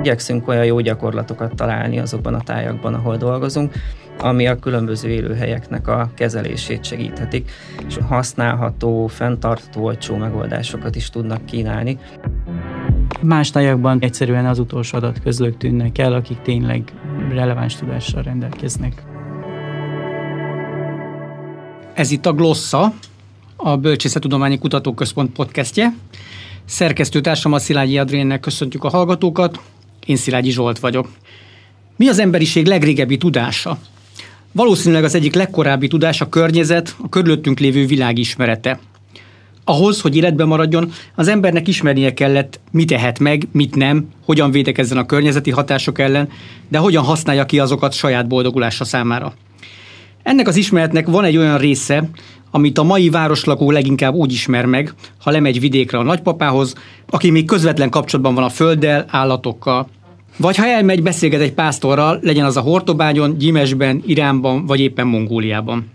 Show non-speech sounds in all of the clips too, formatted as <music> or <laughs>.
Igyekszünk olyan jó gyakorlatokat találni azokban a tájakban, ahol dolgozunk, ami a különböző élőhelyeknek a kezelését segíthetik, és használható, fenntartható, olcsó megoldásokat is tudnak kínálni. Más tájakban egyszerűen az utolsó adatközlők tűnnek el, akik tényleg releváns tudással rendelkeznek. Ez itt a Glossa, a Bölcsészettudományi Kutatóközpont podcastje. Szerkesztőtársam a Szilágyi Adrénnek köszöntjük a hallgatókat. Én Szilágyi Zsolt vagyok. Mi az emberiség legrégebbi tudása? Valószínűleg az egyik legkorábbi tudás a környezet, a körülöttünk lévő világ ismerete. Ahhoz, hogy életben maradjon, az embernek ismernie kellett, mit tehet meg, mit nem, hogyan védekezzen a környezeti hatások ellen, de hogyan használja ki azokat saját boldogulása számára. Ennek az ismeretnek van egy olyan része, amit a mai városlakó leginkább úgy ismer meg, ha lemegy vidékre a nagypapához, aki még közvetlen kapcsolatban van a földdel, állatokkal. Vagy ha elmegy, beszélget egy pásztorral, legyen az a Hortobágyon, Gyimesben, Iránban, vagy éppen Mongóliában.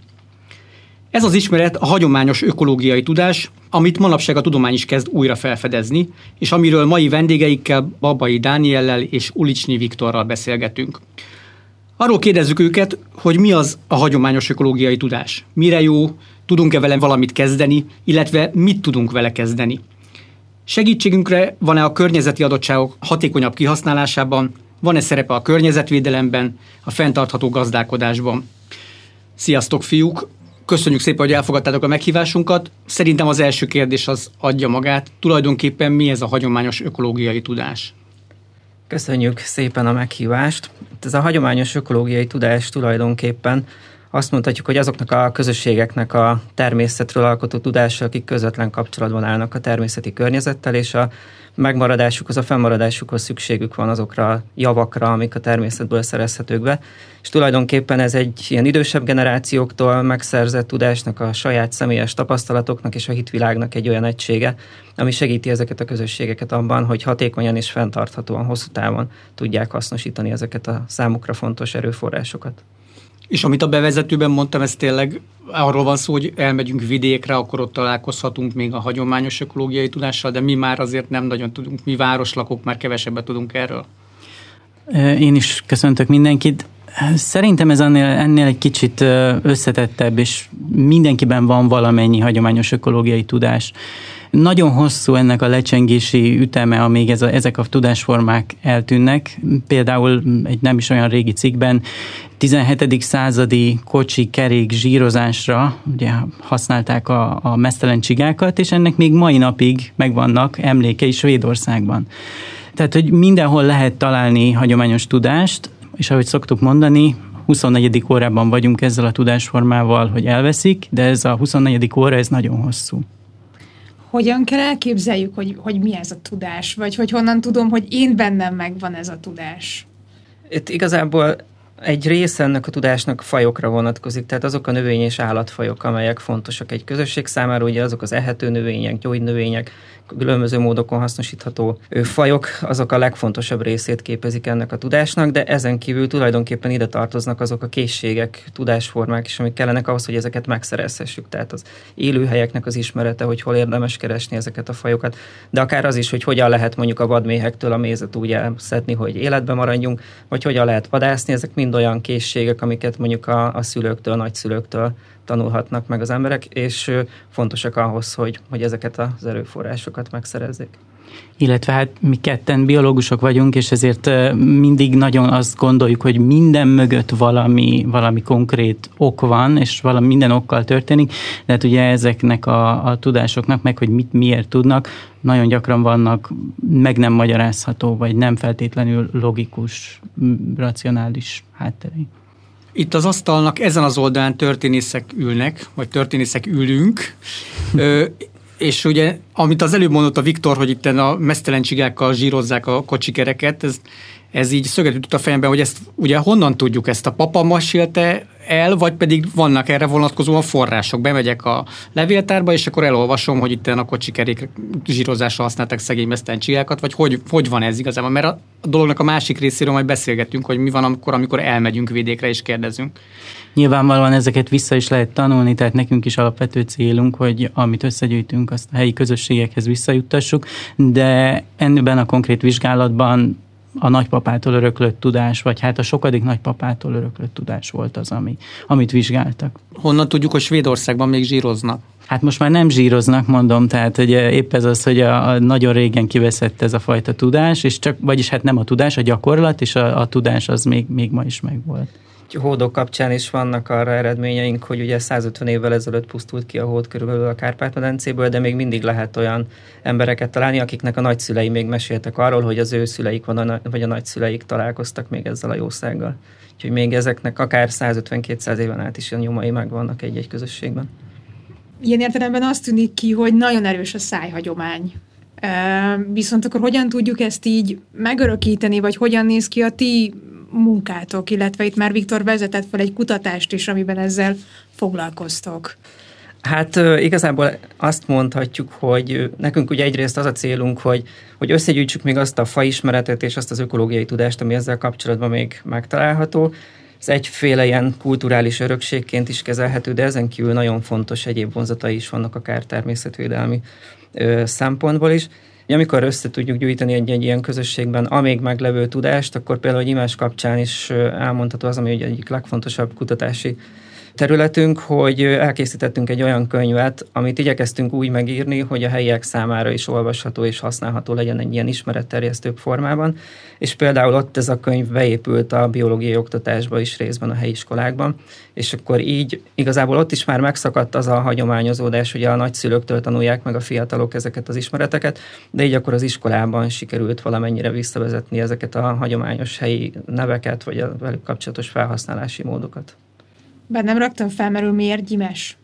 Ez az ismeret a hagyományos ökológiai tudás, amit manapság a tudomány is kezd újra felfedezni, és amiről mai vendégeikkel, Babai Dániellel és Ulicsnyi Viktorral beszélgetünk. Arról kérdezzük őket, hogy mi az a hagyományos ökológiai tudás. Mire jó, tudunk-e vele valamit kezdeni, illetve mit tudunk vele kezdeni. Segítségünkre van-e a környezeti adottságok hatékonyabb kihasználásában, van-e szerepe a környezetvédelemben, a fenntartható gazdálkodásban. Sziasztok, fiúk! Köszönjük szépen, hogy elfogadtátok a meghívásunkat. Szerintem az első kérdés az adja magát. Tulajdonképpen mi ez a hagyományos ökológiai tudás? Köszönjük szépen a meghívást. Ez a hagyományos ökológiai tudás tulajdonképpen azt mondhatjuk, hogy azoknak a közösségeknek a természetről alkotó tudása, akik közvetlen kapcsolatban állnak a természeti környezettel, és a megmaradásukhoz, a fennmaradásukhoz szükségük van azokra a javakra, amik a természetből szerezhetők be. És tulajdonképpen ez egy ilyen idősebb generációktól megszerzett tudásnak, a saját személyes tapasztalatoknak és a hitvilágnak egy olyan egysége, ami segíti ezeket a közösségeket abban, hogy hatékonyan és fenntarthatóan hosszú távon tudják hasznosítani ezeket a számukra fontos erőforrásokat. És amit a bevezetőben mondtam, ez tényleg arról van szó, hogy elmegyünk vidékre, akkor ott találkozhatunk még a hagyományos ökológiai tudással, de mi már azért nem nagyon tudunk, mi városlakók már kevesebbet tudunk erről. Én is köszöntök mindenkit. Szerintem ez ennél, ennél egy kicsit összetettebb, és mindenkiben van valamennyi hagyományos ökológiai tudás. Nagyon hosszú ennek a lecsengési üteme, amíg ez a, ezek a tudásformák eltűnnek. Például egy nem is olyan régi cikkben 17. századi kocsi kerék zsírozásra ugye, használták a, a mesztelen csigákat, és ennek még mai napig megvannak emlékei Svédországban. Tehát, hogy mindenhol lehet találni hagyományos tudást, és ahogy szoktuk mondani, 24. órában vagyunk ezzel a tudásformával, hogy elveszik, de ez a 24. óra, ez nagyon hosszú hogyan kell elképzeljük, hogy, hogy mi ez a tudás, vagy hogy honnan tudom, hogy én bennem megvan ez a tudás? Itt igazából egy része ennek a tudásnak fajokra vonatkozik, tehát azok a növény és állatfajok, amelyek fontosak egy közösség számára, ugye azok az ehető növények, gyógynövények, különböző módokon hasznosítható fajok, azok a legfontosabb részét képezik ennek a tudásnak, de ezen kívül tulajdonképpen ide tartoznak azok a készségek, tudásformák is, amik kellenek ahhoz, hogy ezeket megszerezhessük. Tehát az élőhelyeknek az ismerete, hogy hol érdemes keresni ezeket a fajokat, de akár az is, hogy hogyan lehet mondjuk a vadméhektől a mézet úgy elszedni, hogy életbe maradjunk, vagy hogyan lehet vadászni, ezek mind olyan készségek, amiket mondjuk a, a szülőktől, a nagyszülőktől tanulhatnak meg az emberek, és fontosak ahhoz, hogy, hogy ezeket az erőforrásokat megszerezzék. Illetve hát mi ketten biológusok vagyunk, és ezért mindig nagyon azt gondoljuk, hogy minden mögött valami, valami konkrét ok van, és valami minden okkal történik, de hát ugye ezeknek a, a tudásoknak meg, hogy mit miért tudnak, nagyon gyakran vannak meg nem magyarázható, vagy nem feltétlenül logikus, racionális hátterei. Itt az asztalnak ezen az oldalán történészek ülnek, vagy történészek ülünk, Ö, és ugye, amit az előbb mondott a Viktor, hogy itt a mesztelencsigákkal zsírozzák a kocsikereket, ez, ez így szöget ütött a fejemben, hogy ezt ugye honnan tudjuk ezt? A papa mesélte el, vagy pedig vannak erre vonatkozóan források. Bemegyek a levéltárba, és akkor elolvasom, hogy itt a kerék zsírozásra használtak szegény mesztencsigákat, vagy hogy, hogy van ez igazából. Mert a dolognak a másik részéről majd beszélgetünk, hogy mi van amikor, amikor elmegyünk vidékre és kérdezünk. Nyilvánvalóan ezeket vissza is lehet tanulni, tehát nekünk is alapvető célunk, hogy amit összegyűjtünk, azt a helyi közösségekhez visszajuttassuk, de ennyiben a konkrét vizsgálatban a nagypapától öröklött tudás, vagy hát a sokadik nagypapától öröklött tudás volt az, ami, amit vizsgáltak. Honnan tudjuk, hogy Svédországban még zsíroznak? Hát most már nem zsíroznak, mondom, tehát hogy épp ez az, hogy a, a nagyon régen kiveszett ez a fajta tudás, és csak, vagyis hát nem a tudás, a gyakorlat, és a, a tudás az még, még ma is megvolt hódok kapcsán is vannak arra eredményeink, hogy ugye 150 évvel ezelőtt pusztult ki a hód körülbelül a Kárpát-medencéből, de még mindig lehet olyan embereket találni, akiknek a nagyszülei még meséltek arról, hogy az ő szüleik van, vagy a nagyszüleik találkoztak még ezzel a jószággal. Úgyhogy még ezeknek akár 150-200 éven át is a nyomai megvannak egy-egy közösségben. Ilyen értelemben azt tűnik ki, hogy nagyon erős a szájhagyomány. Viszont akkor hogyan tudjuk ezt így megörökíteni, vagy hogyan néz ki a ti munkátok, illetve itt már Viktor vezetett fel egy kutatást is, amiben ezzel foglalkoztok. Hát igazából azt mondhatjuk, hogy nekünk ugye egyrészt az a célunk, hogy, hogy összegyűjtsük még azt a faismeretet és azt az ökológiai tudást, ami ezzel kapcsolatban még megtalálható. Ez egyféle ilyen kulturális örökségként is kezelhető, de ezen kívül nagyon fontos egyéb vonzatai is vannak akár természetvédelmi ö, szempontból is. Amikor össze tudjuk gyűjteni egy-egy ilyen közösségben a még meglevő tudást, akkor például a imás kapcsán is elmondható az, ami ugye egyik legfontosabb kutatási területünk, hogy elkészítettünk egy olyan könyvet, amit igyekeztünk úgy megírni, hogy a helyiek számára is olvasható és használható legyen egy ilyen ismeretterjesztőbb formában, és például ott ez a könyv beépült a biológiai oktatásba is részben a helyi iskolákban, és akkor így igazából ott is már megszakadt az a hagyományozódás, hogy a nagyszülőktől tanulják meg a fiatalok ezeket az ismereteket, de így akkor az iskolában sikerült valamennyire visszavezetni ezeket a hagyományos helyi neveket, vagy a velük kapcsolatos felhasználási módokat. Bennem rögtön felmerül, miért gyimes?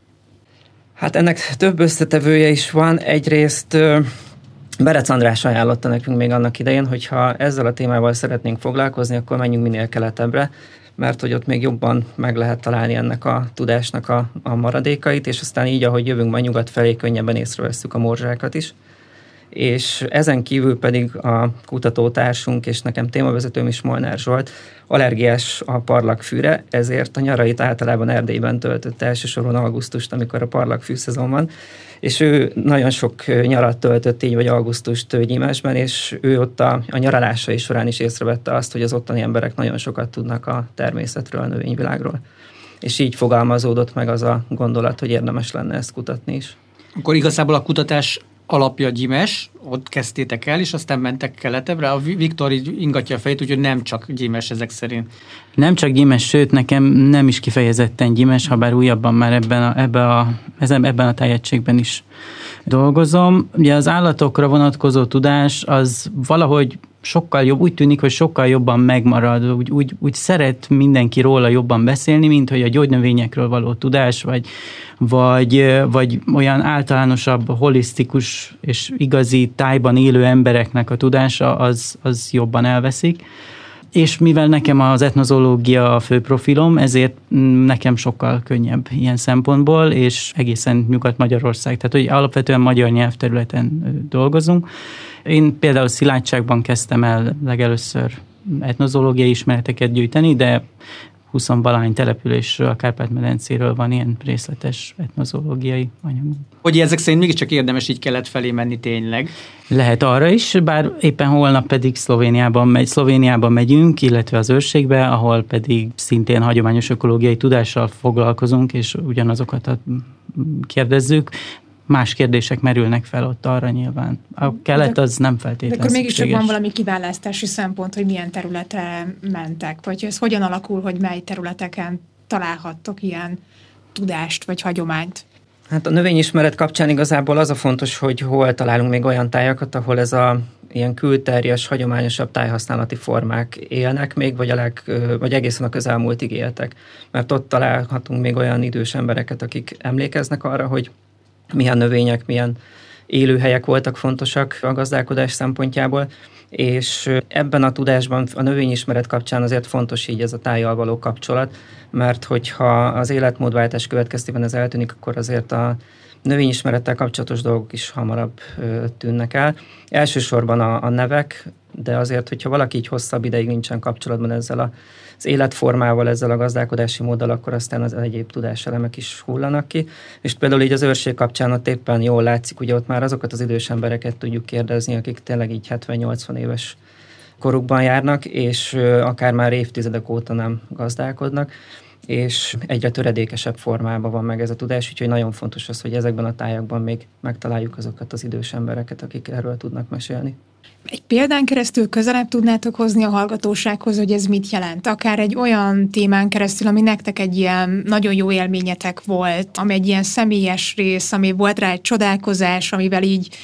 Hát ennek több összetevője is van. Egyrészt Berec András ajánlotta nekünk még annak idején, hogy ha ezzel a témával szeretnénk foglalkozni, akkor menjünk minél keletebbre, mert hogy ott még jobban meg lehet találni ennek a tudásnak a, a maradékait, és aztán így, ahogy jövünk majd nyugat felé, könnyebben észreveszünk a morzsákat is és ezen kívül pedig a kutatótársunk, és nekem témavezetőm is Molnár Zsolt, allergiás a parlagfűre, ezért a nyarait általában Erdélyben töltött elsősorban augusztust, amikor a parlagfű szezon van, és ő nagyon sok nyarat töltött így, vagy augusztust Gyimesben, és ő ott a, a nyaralásai során is észrevette azt, hogy az ottani emberek nagyon sokat tudnak a természetről, a növényvilágról. És így fogalmazódott meg az a gondolat, hogy érdemes lenne ezt kutatni is. Akkor igazából a kutatás alapja Gyimes, ott kezdtétek el, és aztán mentek keletebbre. A Viktor így ingatja a fejét, úgyhogy nem csak Gyimes ezek szerint. Nem csak Gyimes, sőt, nekem nem is kifejezetten Gyimes, ha bár újabban már ebben a, ebben a, ebben a tájegységben is dolgozom. Ugye az állatokra vonatkozó tudás az valahogy sokkal jobb, úgy tűnik, hogy sokkal jobban megmarad, úgy, úgy, úgy szeret mindenki róla jobban beszélni, mint hogy a gyógynövényekről való tudás, vagy, vagy, vagy olyan általánosabb, holisztikus és igazi tájban élő embereknek a tudása, az, az jobban elveszik. És mivel nekem az etnozológia a fő profilom, ezért nekem sokkal könnyebb ilyen szempontból, és egészen Nyugat-Magyarország, tehát hogy alapvetően magyar nyelvterületen dolgozunk. Én például Szilágyságban kezdtem el legelőször etnozológiai ismereteket gyűjteni, de 20 valány településről, a Kárpát-medencéről van ilyen részletes etnozológiai anyag. Hogy ezek szerint mégiscsak érdemes így kelet felé menni tényleg? Lehet arra is, bár éppen holnap pedig Szlovéniában, megy, Szlovéniában megyünk, illetve az őrségbe, ahol pedig szintén hagyományos ökológiai tudással foglalkozunk, és ugyanazokat a kérdezzük más kérdések merülnek fel ott arra nyilván. A kelet az nem feltétlenül De akkor mégiscsak van valami kiválasztási szempont, hogy milyen területre mentek, vagy ez hogyan alakul, hogy mely területeken találhattok ilyen tudást vagy hagyományt? Hát a növényismeret kapcsán igazából az a fontos, hogy hol találunk még olyan tájakat, ahol ez a ilyen külterjes, hagyományosabb tájhasználati formák élnek még, vagy, a leg, vagy egészen a közelmúltig éltek. Mert ott találhatunk még olyan idős embereket, akik emlékeznek arra, hogy milyen növények, milyen élőhelyek voltak fontosak a gazdálkodás szempontjából, és ebben a tudásban a növényismeret kapcsán azért fontos így ez a tájjal való kapcsolat, mert hogyha az életmódváltás következtében ez eltűnik, akkor azért a növényismerettel kapcsolatos dolgok is hamarabb tűnnek el. Elsősorban a, a nevek, de azért, hogyha valaki így hosszabb ideig nincsen kapcsolatban ezzel a az életformával, ezzel a gazdálkodási móddal, akkor aztán az egyéb tudáselemek is hullanak ki. És például így az őrség kapcsán ott éppen jól látszik, ugye ott már azokat az idős embereket tudjuk kérdezni, akik tényleg így 70-80 éves korukban járnak, és akár már évtizedek óta nem gazdálkodnak és egyre töredékesebb formában van meg ez a tudás, úgyhogy nagyon fontos az, hogy ezekben a tájakban még megtaláljuk azokat az idős embereket, akik erről tudnak mesélni. Egy példán keresztül közelebb tudnátok hozni a hallgatósághoz, hogy ez mit jelent? Akár egy olyan témán keresztül, ami nektek egy ilyen nagyon jó élményetek volt, ami egy ilyen személyes rész, ami volt rá egy csodálkozás, amivel így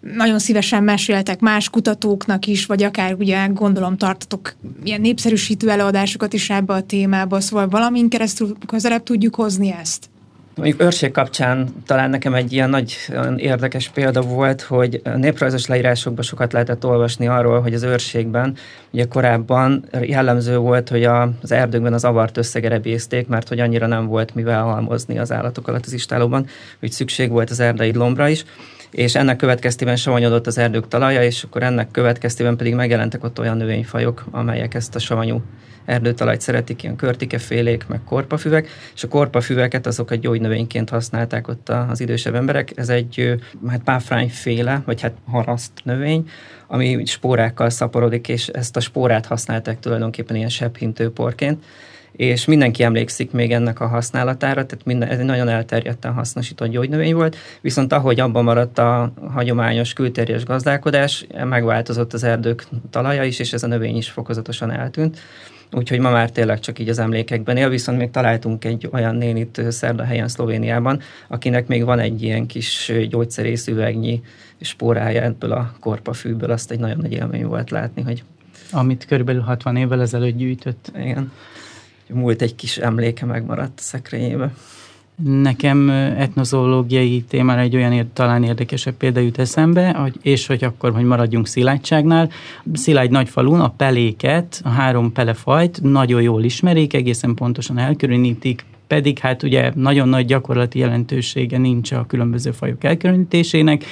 nagyon szívesen meséltek más kutatóknak is, vagy akár ugye gondolom tartatok ilyen népszerűsítő előadásokat is ebbe a témába, szóval valamin keresztül közelebb tudjuk hozni ezt. Mondjuk őrség kapcsán talán nekem egy ilyen nagy érdekes példa volt, hogy néprajzos leírásokban sokat lehetett olvasni arról, hogy az őrségben ugye korábban jellemző volt, hogy az erdőkben az avart összegerebézték, mert hogy annyira nem volt mivel halmozni az állatok alatt az istálóban, hogy szükség volt az erdei lombra is. És ennek következtében savanyodott az erdők talaja, és akkor ennek következtében pedig megjelentek ott olyan növényfajok, amelyek ezt a savanyú erdőtalajt szeretik, ilyen körtikefélék, meg korpafüvek, és a korpafüveket azokat gyógynövényként használták ott az idősebb emberek. Ez egy hát páfrányféle, vagy hát haraszt növény, ami spórákkal szaporodik, és ezt a spórát használták tulajdonképpen ilyen sebhintő porként és mindenki emlékszik még ennek a használatára, tehát minden, ez egy nagyon elterjedten hasznosított gyógynövény volt, viszont ahogy abban maradt a hagyományos külterjes gazdálkodás, megváltozott az erdők talaja is, és ez a növény is fokozatosan eltűnt. Úgyhogy ma már tényleg csak így az emlékekben él, viszont még találtunk egy olyan nénit Szerdahelyen, Szlovéniában, akinek még van egy ilyen kis gyógyszerész üvegnyi spórája ebből a korpafűből, azt egy nagyon nagy élmény volt látni, hogy amit körülbelül 60 évvel ezelőtt gyűjtött. Igen múlt egy kis emléke megmaradt a szekrényébe. Nekem etnozoológiai témára egy olyan talán érdekesebb példa jut eszembe, hogy, és hogy akkor, hogy maradjunk Szilágyságnál. Szilágy nagyfalun a peléket, a három pelefajt nagyon jól ismerik, egészen pontosan elkülönítik, pedig hát ugye nagyon nagy gyakorlati jelentősége nincs a különböző fajok elkülönítésének,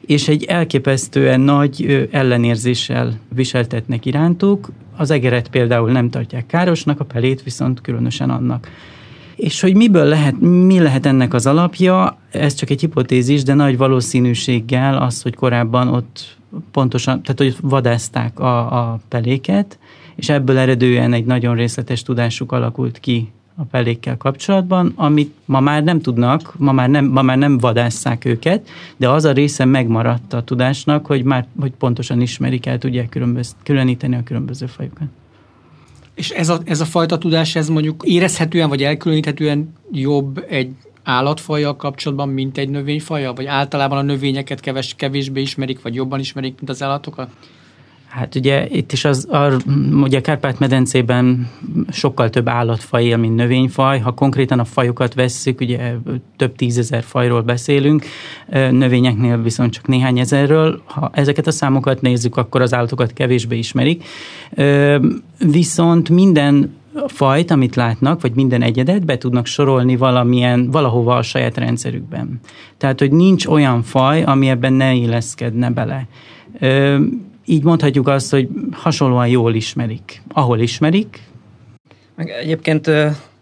és egy elképesztően nagy ellenérzéssel viseltetnek irántuk. Az egeret például nem tartják károsnak, a pelét viszont különösen annak. És hogy miből lehet, mi lehet ennek az alapja, ez csak egy hipotézis, de nagy valószínűséggel az, hogy korábban ott pontosan, tehát hogy vadázták a, a peléket, és ebből eredően egy nagyon részletes tudásuk alakult ki a pelékkel kapcsolatban, amit ma már nem tudnak, ma már nem, ma már nem vadásszák őket, de az a része megmaradt a tudásnak, hogy már hogy pontosan ismerik el, tudják különböz, különíteni a különböző fajokat. És ez a, ez a fajta tudás, ez mondjuk érezhetően vagy elkülöníthetően jobb egy állatfajjal kapcsolatban, mint egy növényfajjal? Vagy általában a növényeket keves, kevésbé ismerik, vagy jobban ismerik, mint az állatokat? Hát ugye itt is az, a, ugye Kárpát-medencében sokkal több állatfaj él, mint növényfaj. Ha konkrétan a fajokat vesszük, ugye több tízezer fajról beszélünk, növényeknél viszont csak néhány ezerről. Ha ezeket a számokat nézzük, akkor az állatokat kevésbé ismerik. Viszont minden fajt, amit látnak, vagy minden egyedet be tudnak sorolni valamilyen, valahova a saját rendszerükben. Tehát, hogy nincs olyan faj, ami ebben ne illeszkedne bele így mondhatjuk azt, hogy hasonlóan jól ismerik. Ahol ismerik. Meg egyébként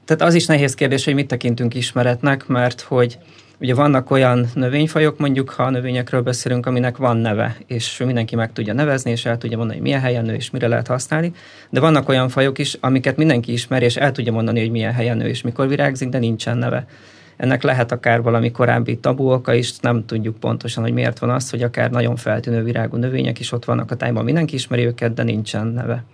tehát az is nehéz kérdés, hogy mit tekintünk ismeretnek, mert hogy ugye vannak olyan növényfajok, mondjuk ha a növényekről beszélünk, aminek van neve, és mindenki meg tudja nevezni, és el tudja mondani, hogy milyen helyen nő, és mire lehet használni, de vannak olyan fajok is, amiket mindenki ismer, és el tudja mondani, hogy milyen helyen nő, és mikor virágzik, de nincsen neve. Ennek lehet akár valami korábbi tabu oka is, nem tudjuk pontosan, hogy miért van az, hogy akár nagyon feltűnő virágú növények is ott vannak a tájban, mindenki ismeri őket, de nincsen neve.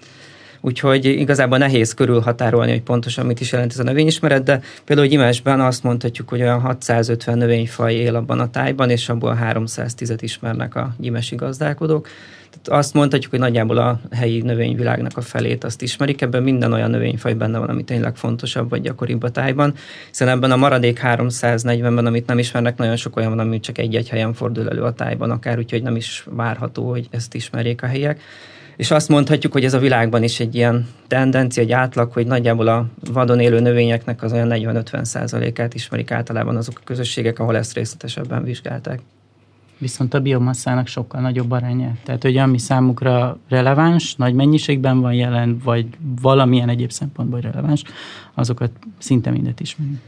Úgyhogy igazából nehéz körülhatárolni, hogy pontosan mit is jelent ez a növényismeret, de például Gyimesben azt mondhatjuk, hogy olyan 650 növényfaj él abban a tájban, és abból 310-et ismernek a gyimesi gazdálkodók. Tehát azt mondhatjuk, hogy nagyjából a helyi növényvilágnak a felét azt ismerik, ebben minden olyan növényfaj benne van, ami tényleg fontosabb vagy gyakoribb a tájban, hiszen ebben a maradék 340-ben, amit nem ismernek, nagyon sok olyan van, ami csak egy-egy helyen fordul elő a tájban, akár úgyhogy nem is várható, hogy ezt ismerjék a helyiek. És azt mondhatjuk, hogy ez a világban is egy ilyen tendencia, egy átlag, hogy nagyjából a vadon élő növényeknek az olyan 40-50 százalékát ismerik általában azok a közösségek, ahol ezt részletesebben vizsgálták viszont a biomasszának sokkal nagyobb aránya. Tehát, hogy ami számukra releváns, nagy mennyiségben van jelen, vagy valamilyen egyéb szempontból releváns, azokat szinte mindet ismerünk.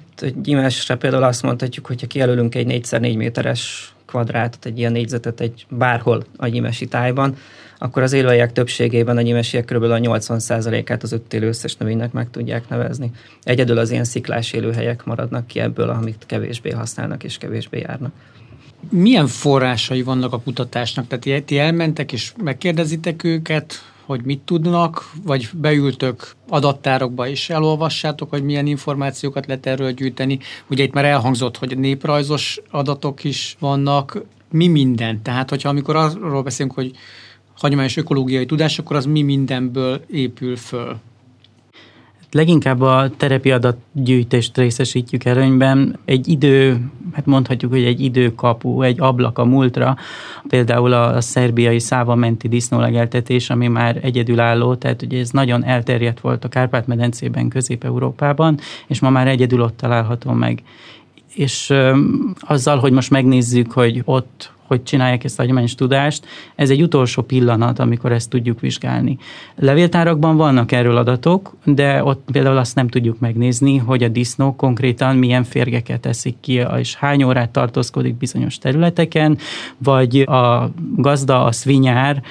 Gyimesre például azt mondhatjuk, hogy ha kijelölünk egy 4x4 méteres kvadrátot, egy ilyen négyzetet egy bárhol a nyimesi tájban, akkor az élőhelyek többségében a nyimesiek kb. a 80%-át az öt élő összes növénynek meg tudják nevezni. Egyedül az ilyen sziklás élőhelyek maradnak ki ebből, amit kevésbé használnak és kevésbé járnak. Milyen forrásai vannak a kutatásnak? Tehát ti elmentek és megkérdezitek őket, hogy mit tudnak, vagy beültök adattárokba és elolvassátok, hogy milyen információkat lehet erről gyűjteni. Ugye itt már elhangzott, hogy néprajzos adatok is vannak. Mi minden? Tehát, hogyha amikor arról beszélünk, hogy hagyományos ökológiai tudás, akkor az mi mindenből épül föl? Leginkább a terepi adatgyűjtést részesítjük előnyben. Egy idő, hát mondhatjuk, hogy egy időkapu, egy ablak a múltra, például a szerbiai szávamenti disznólegeltetés, ami már egyedülálló, tehát ugye ez nagyon elterjedt volt a Kárpát-medencében, Közép-Európában, és ma már egyedül ott található meg. És azzal, hogy most megnézzük, hogy ott hogy csinálják ezt a hagyományos tudást. Ez egy utolsó pillanat, amikor ezt tudjuk vizsgálni. Levéltárakban vannak erről adatok, de ott például azt nem tudjuk megnézni, hogy a disznó konkrétan milyen férgeket eszik ki, és hány órát tartózkodik bizonyos területeken, vagy a gazda, a szvinyár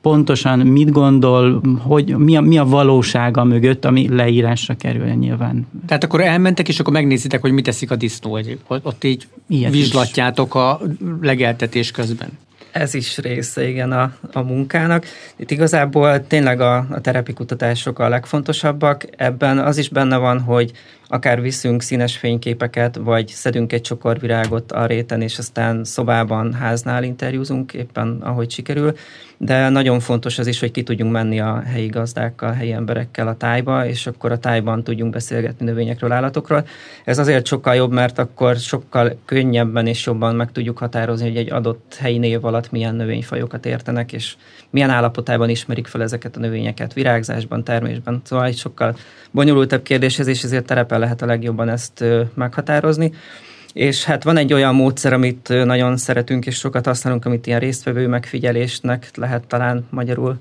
pontosan mit gondol, hogy mi a, mi a valósága mögött, ami leírásra kerül nyilván. Tehát akkor elmentek, és akkor megnézitek, hogy mit eszik a disznó. Ott így Ilyet vizslatjátok is. a legeltetés edzés közben. Ez is része, igen, a, a munkának. Itt igazából tényleg a, a terepikutatások a legfontosabbak. Ebben az is benne van, hogy akár viszünk színes fényképeket, vagy szedünk egy csokorvirágot a réten, és aztán szobában, háznál interjúzunk, éppen ahogy sikerül. De nagyon fontos az is, hogy ki tudjunk menni a helyi gazdákkal, helyi emberekkel a tájba, és akkor a tájban tudjunk beszélgetni növényekről, állatokról. Ez azért sokkal jobb, mert akkor sokkal könnyebben és jobban meg tudjuk határozni, hogy egy adott helyi név alatt milyen növényfajokat értenek, és milyen állapotában ismerik fel ezeket a növényeket, virágzásban, termésben. Szóval egy sokkal bonyolultabb kérdéshez, és ezért terepen lehet a legjobban ezt meghatározni. És hát van egy olyan módszer, amit nagyon szeretünk és sokat használunk, amit ilyen résztvevő megfigyelésnek lehet talán magyarul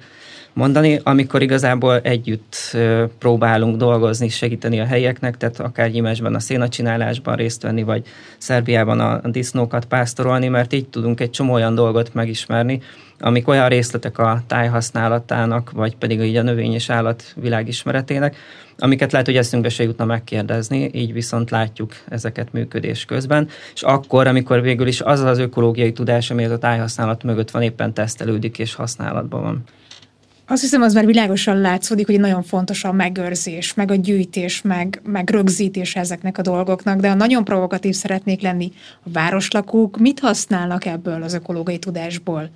mondani, amikor igazából együtt próbálunk dolgozni, segíteni a helyeknek, tehát akár Gyimesben a szénacsinálásban részt venni, vagy Szerbiában a disznókat pásztorolni, mert így tudunk egy csomó olyan dolgot megismerni, amik olyan részletek a tájhasználatának, vagy pedig így a növény és állat világismeretének, amiket lehet, hogy eszünkbe se jutna megkérdezni, így viszont látjuk ezeket működés közben, és akkor, amikor végül is az az ökológiai tudás, ami az a tájhasználat mögött van, éppen tesztelődik és használatban van. Azt hiszem, az már világosan látszódik, hogy nagyon fontos a megőrzés, meg a gyűjtés, meg, meg rögzítés ezeknek a dolgoknak, de a nagyon provokatív szeretnék lenni. A városlakók mit használnak ebből az ökológiai tudásból?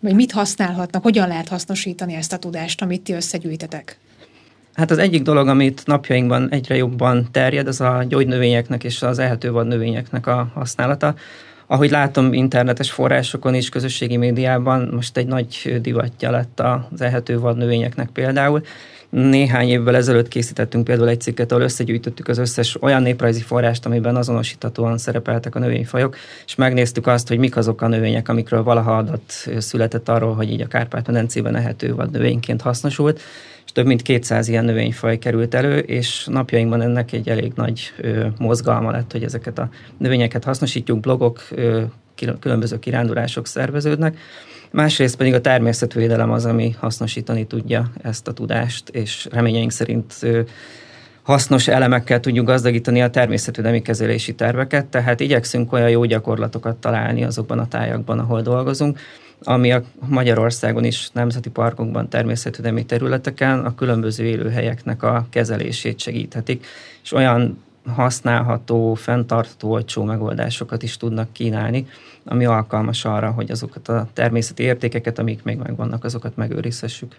Vagy mit használhatnak, hogyan lehet hasznosítani ezt a tudást, amit ti összegyűjtetek? Hát az egyik dolog, amit napjainkban egyre jobban terjed, az a gyógynövényeknek és az ehető növényeknek a használata. Ahogy látom internetes forrásokon is, közösségi médiában most egy nagy divatja lett az ehető növényeknek például. Néhány évvel ezelőtt készítettünk például egy cikket, ahol összegyűjtöttük az összes olyan néprajzi forrást, amiben azonosíthatóan szerepeltek a növényfajok, és megnéztük azt, hogy mik azok a növények, amikről valaha adat született arról, hogy így a Kárpát-medencében ehető vagy növényként hasznosult, és több mint 200 ilyen növényfaj került elő, és napjainkban ennek egy elég nagy ö, mozgalma lett, hogy ezeket a növényeket hasznosítjuk, blogok, ö, különböző kirándulások szerveződnek. Másrészt pedig a természetvédelem az, ami hasznosítani tudja ezt a tudást, és reményeink szerint hasznos elemekkel tudjuk gazdagítani a természetvédelmi kezelési terveket, tehát igyekszünk olyan jó gyakorlatokat találni azokban a tájakban, ahol dolgozunk, ami a Magyarországon is nemzeti parkokban, természetvédelmi területeken a különböző élőhelyeknek a kezelését segíthetik, és olyan használható, fenntartó, olcsó megoldásokat is tudnak kínálni, ami alkalmas arra, hogy azokat a természeti értékeket, amik még megvannak, azokat megőrizhessük.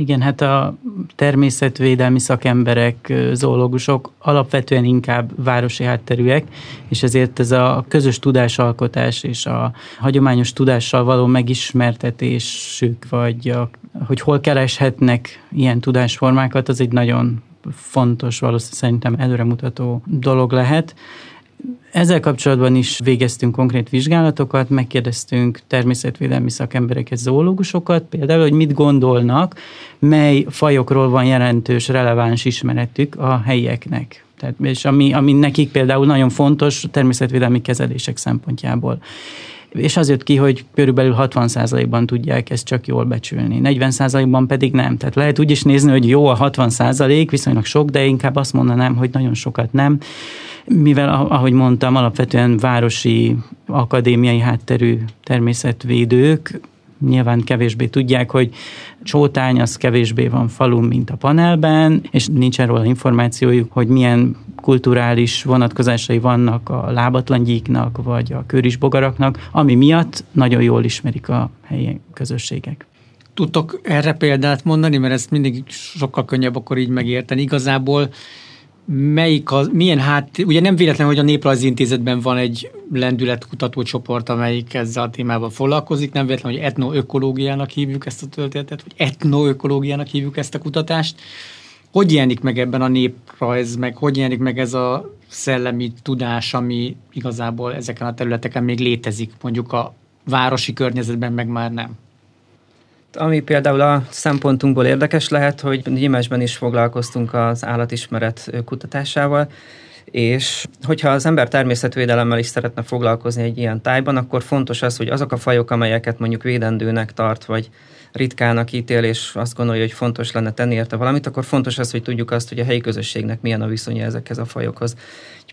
Igen, hát a természetvédelmi szakemberek, zoológusok alapvetően inkább városi hátterűek, és ezért ez a közös tudásalkotás és a hagyományos tudással való megismertetésük, vagy a, hogy hol kereshetnek ilyen tudásformákat, az egy nagyon fontos, valószínűleg szerintem előremutató dolog lehet. Ezzel kapcsolatban is végeztünk konkrét vizsgálatokat, megkérdeztünk természetvédelmi szakembereket, zoológusokat, például, hogy mit gondolnak, mely fajokról van jelentős, releváns ismeretük a helyieknek. Tehát, és ami, ami nekik például nagyon fontos természetvédelmi kezelések szempontjából és az jött ki, hogy körülbelül 60%-ban tudják ezt csak jól becsülni, 40%-ban pedig nem. Tehát lehet úgy is nézni, hogy jó a 60%, viszonylag sok, de inkább azt mondanám, hogy nagyon sokat nem, mivel ahogy mondtam, alapvetően városi, akadémiai hátterű természetvédők, nyilván kevésbé tudják, hogy csótány az kevésbé van falun, mint a panelben, és nincsen róla információjuk, hogy milyen kulturális vonatkozásai vannak a lábatlangyíknak, vagy a köris bogaraknak, ami miatt nagyon jól ismerik a helyi közösségek. Tudtok erre példát mondani, mert ezt mindig sokkal könnyebb akkor így megérteni. Igazából melyik az, milyen hát, ugye nem véletlen, hogy a Néprajzi Intézetben van egy lendületkutató csoport, amelyik ezzel a témával foglalkozik, nem véletlen, hogy etnoökológiának hívjuk ezt a történetet, vagy etnoökológiának hívjuk ezt a kutatást. Hogy jelenik meg ebben a néprajz, meg hogy jelenik meg ez a szellemi tudás, ami igazából ezeken a területeken még létezik, mondjuk a városi környezetben meg már nem? Ami például a szempontunkból érdekes lehet, hogy Gyimesben is foglalkoztunk az állatismeret kutatásával, és hogyha az ember természetvédelemmel is szeretne foglalkozni egy ilyen tájban, akkor fontos az, hogy azok a fajok, amelyeket mondjuk védendőnek tart, vagy ritkának ítél, és azt gondolja, hogy fontos lenne tenni érte valamit, akkor fontos az, hogy tudjuk azt, hogy a helyi közösségnek milyen a viszonya ezekhez a fajokhoz.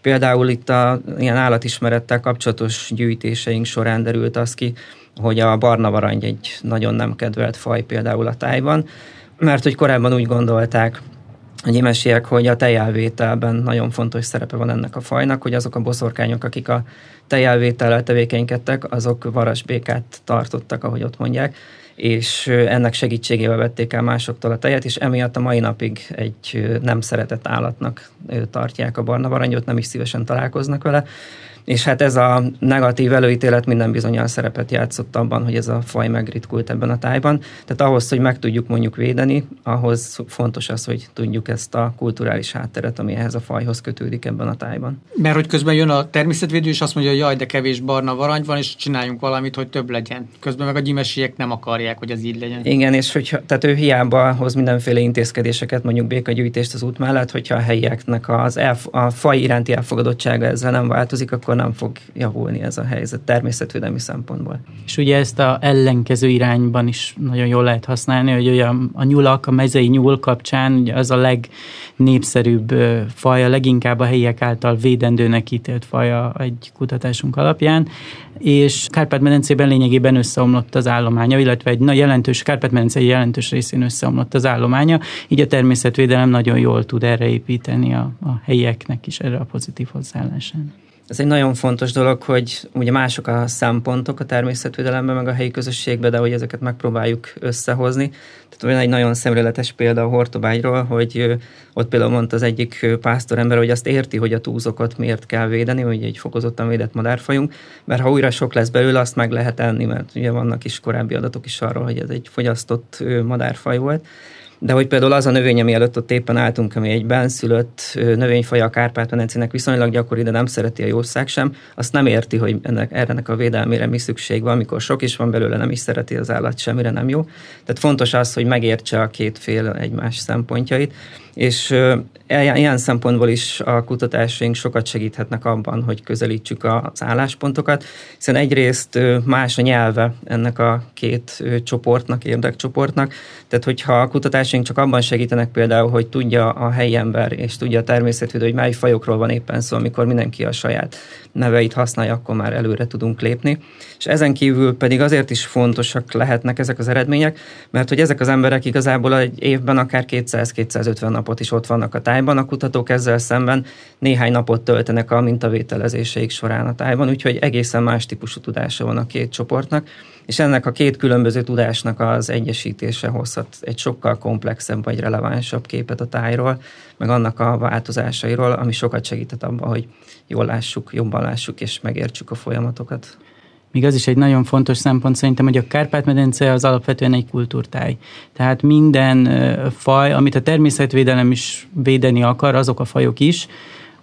Például itt a ilyen állatismerettel kapcsolatos gyűjtéseink során derült az ki, hogy a barna varangy egy nagyon nem kedvelt faj például a tájban, mert hogy korábban úgy gondolták, a gyimesiek, hogy a tejelvételben nagyon fontos szerepe van ennek a fajnak, hogy azok a boszorkányok, akik a tejelvétellel tevékenykedtek, azok varasbékát tartottak, ahogy ott mondják, és ennek segítségével vették el másoktól a tejet, és emiatt a mai napig egy nem szeretett állatnak tartják a barna varangyot, nem is szívesen találkoznak vele és hát ez a negatív előítélet minden bizonyal szerepet játszott abban, hogy ez a faj megritkult ebben a tájban. Tehát ahhoz, hogy meg tudjuk mondjuk védeni, ahhoz fontos az, hogy tudjuk ezt a kulturális hátteret, ami ehhez a fajhoz kötődik ebben a tájban. Mert hogy közben jön a természetvédő, és azt mondja, hogy jaj, de kevés barna varangy van, és csináljunk valamit, hogy több legyen. Közben meg a gyimesiek nem akarják, hogy ez így legyen. Igen, és hogy tehát ő hiába hoz mindenféle intézkedéseket, mondjuk békagyűjtést az út mellett, hogyha a helyieknek az elf- a faj iránti elfogadottsága ezzel nem változik, akkor nem fog javulni ez a helyzet természetvédelmi szempontból. És ugye ezt a ellenkező irányban is nagyon jól lehet használni, hogy ugye a nyulak, a mezei nyúl kapcsán ugye az a legnépszerűbb faj, a leginkább a helyiek által védendőnek ítélt faja egy kutatásunk alapján, és Kárpát-medencében lényegében összeomlott az állománya, illetve egy nagy jelentős, Kárpát-medencei jelentős részén összeomlott az állománya, így a természetvédelem nagyon jól tud erre építeni a, a helyieknek is erre a pozitív hozzáállásán. Ez egy nagyon fontos dolog, hogy ugye mások a szempontok a természetvédelemben, meg a helyi közösségben, de hogy ezeket megpróbáljuk összehozni. Tehát olyan egy nagyon szemléletes példa a Hortobágyról, hogy ott például mondta az egyik pásztorember, hogy azt érti, hogy a túzokat miért kell védeni, hogy egy fokozottan védett madárfajunk, mert ha újra sok lesz belőle, azt meg lehet enni, mert ugye vannak is korábbi adatok is arról, hogy ez egy fogyasztott madárfaj volt de hogy például az a növény, ami előtt ott éppen álltunk, ami egy benszülött növényfaj a Kárpát-medencének viszonylag gyakori, de nem szereti a jószág sem, azt nem érti, hogy ennek, ennek a védelmére mi szükség van, amikor sok is van belőle, nem is szereti az állat, semmire nem jó. Tehát fontos az, hogy megértse a két fél egymás szempontjait, és ilyen szempontból is a kutatásaink sokat segíthetnek abban, hogy közelítsük az álláspontokat, hiszen egyrészt más a nyelve ennek a két csoportnak, érdekcsoportnak, tehát hogyha a kutatásaink csak abban segítenek például, hogy tudja a helyi ember és tudja a természetvédő, hogy mely fajokról van éppen szó, amikor mindenki a saját neveit használja, akkor már előre tudunk lépni. És ezen kívül pedig azért is fontosak lehetnek ezek az eredmények, mert hogy ezek az emberek igazából egy évben akár 200-250 napot is ott vannak a tájban, a kutatók ezzel szemben néhány napot töltenek a mintavételezéseik során a tájban, úgyhogy egészen más típusú tudása van a két csoportnak, és ennek a két különböző tudásnak az egyesítése hozhat egy sokkal komplexebb vagy relevánsabb képet a tájról, meg annak a változásairól, ami sokat segített abban, hogy jól lássuk, jobban lássuk és megértsük a folyamatokat. Még az is egy nagyon fontos szempont szerintem, hogy a Kárpát-medence az alapvetően egy kultúrtáj. Tehát minden faj, amit a természetvédelem is védeni akar, azok a fajok is,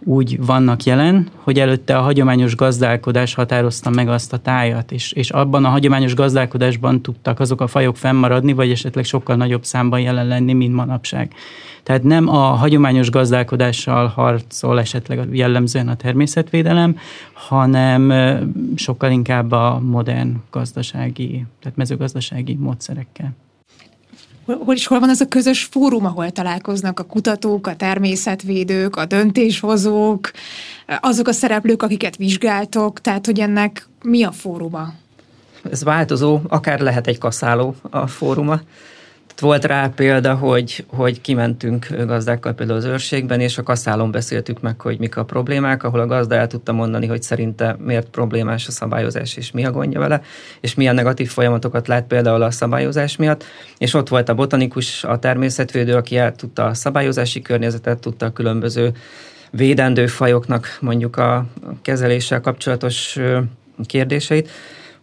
úgy vannak jelen, hogy előtte a hagyományos gazdálkodás határozta meg azt a tájat, és, és abban a hagyományos gazdálkodásban tudtak azok a fajok fennmaradni, vagy esetleg sokkal nagyobb számban jelen lenni, mint manapság. Tehát nem a hagyományos gazdálkodással harcol esetleg jellemzően a természetvédelem, hanem sokkal inkább a modern gazdasági, tehát mezőgazdasági módszerekkel hol is hol van az a közös fórum, ahol találkoznak a kutatók, a természetvédők, a döntéshozók, azok a szereplők, akiket vizsgáltok, tehát hogy ennek mi a fóruma? Ez változó, akár lehet egy kaszáló a fóruma, volt rá példa, hogy, hogy kimentünk gazdákkal például az őrségben, és a kaszálon beszéltük meg, hogy mik a problémák, ahol a gazda el tudta mondani, hogy szerinte miért problémás a szabályozás, és mi a gondja vele, és milyen negatív folyamatokat lát például a szabályozás miatt. És ott volt a botanikus, a természetvédő, aki el tudta a szabályozási környezetet, tudta a különböző védendő fajoknak mondjuk a kezeléssel kapcsolatos kérdéseit.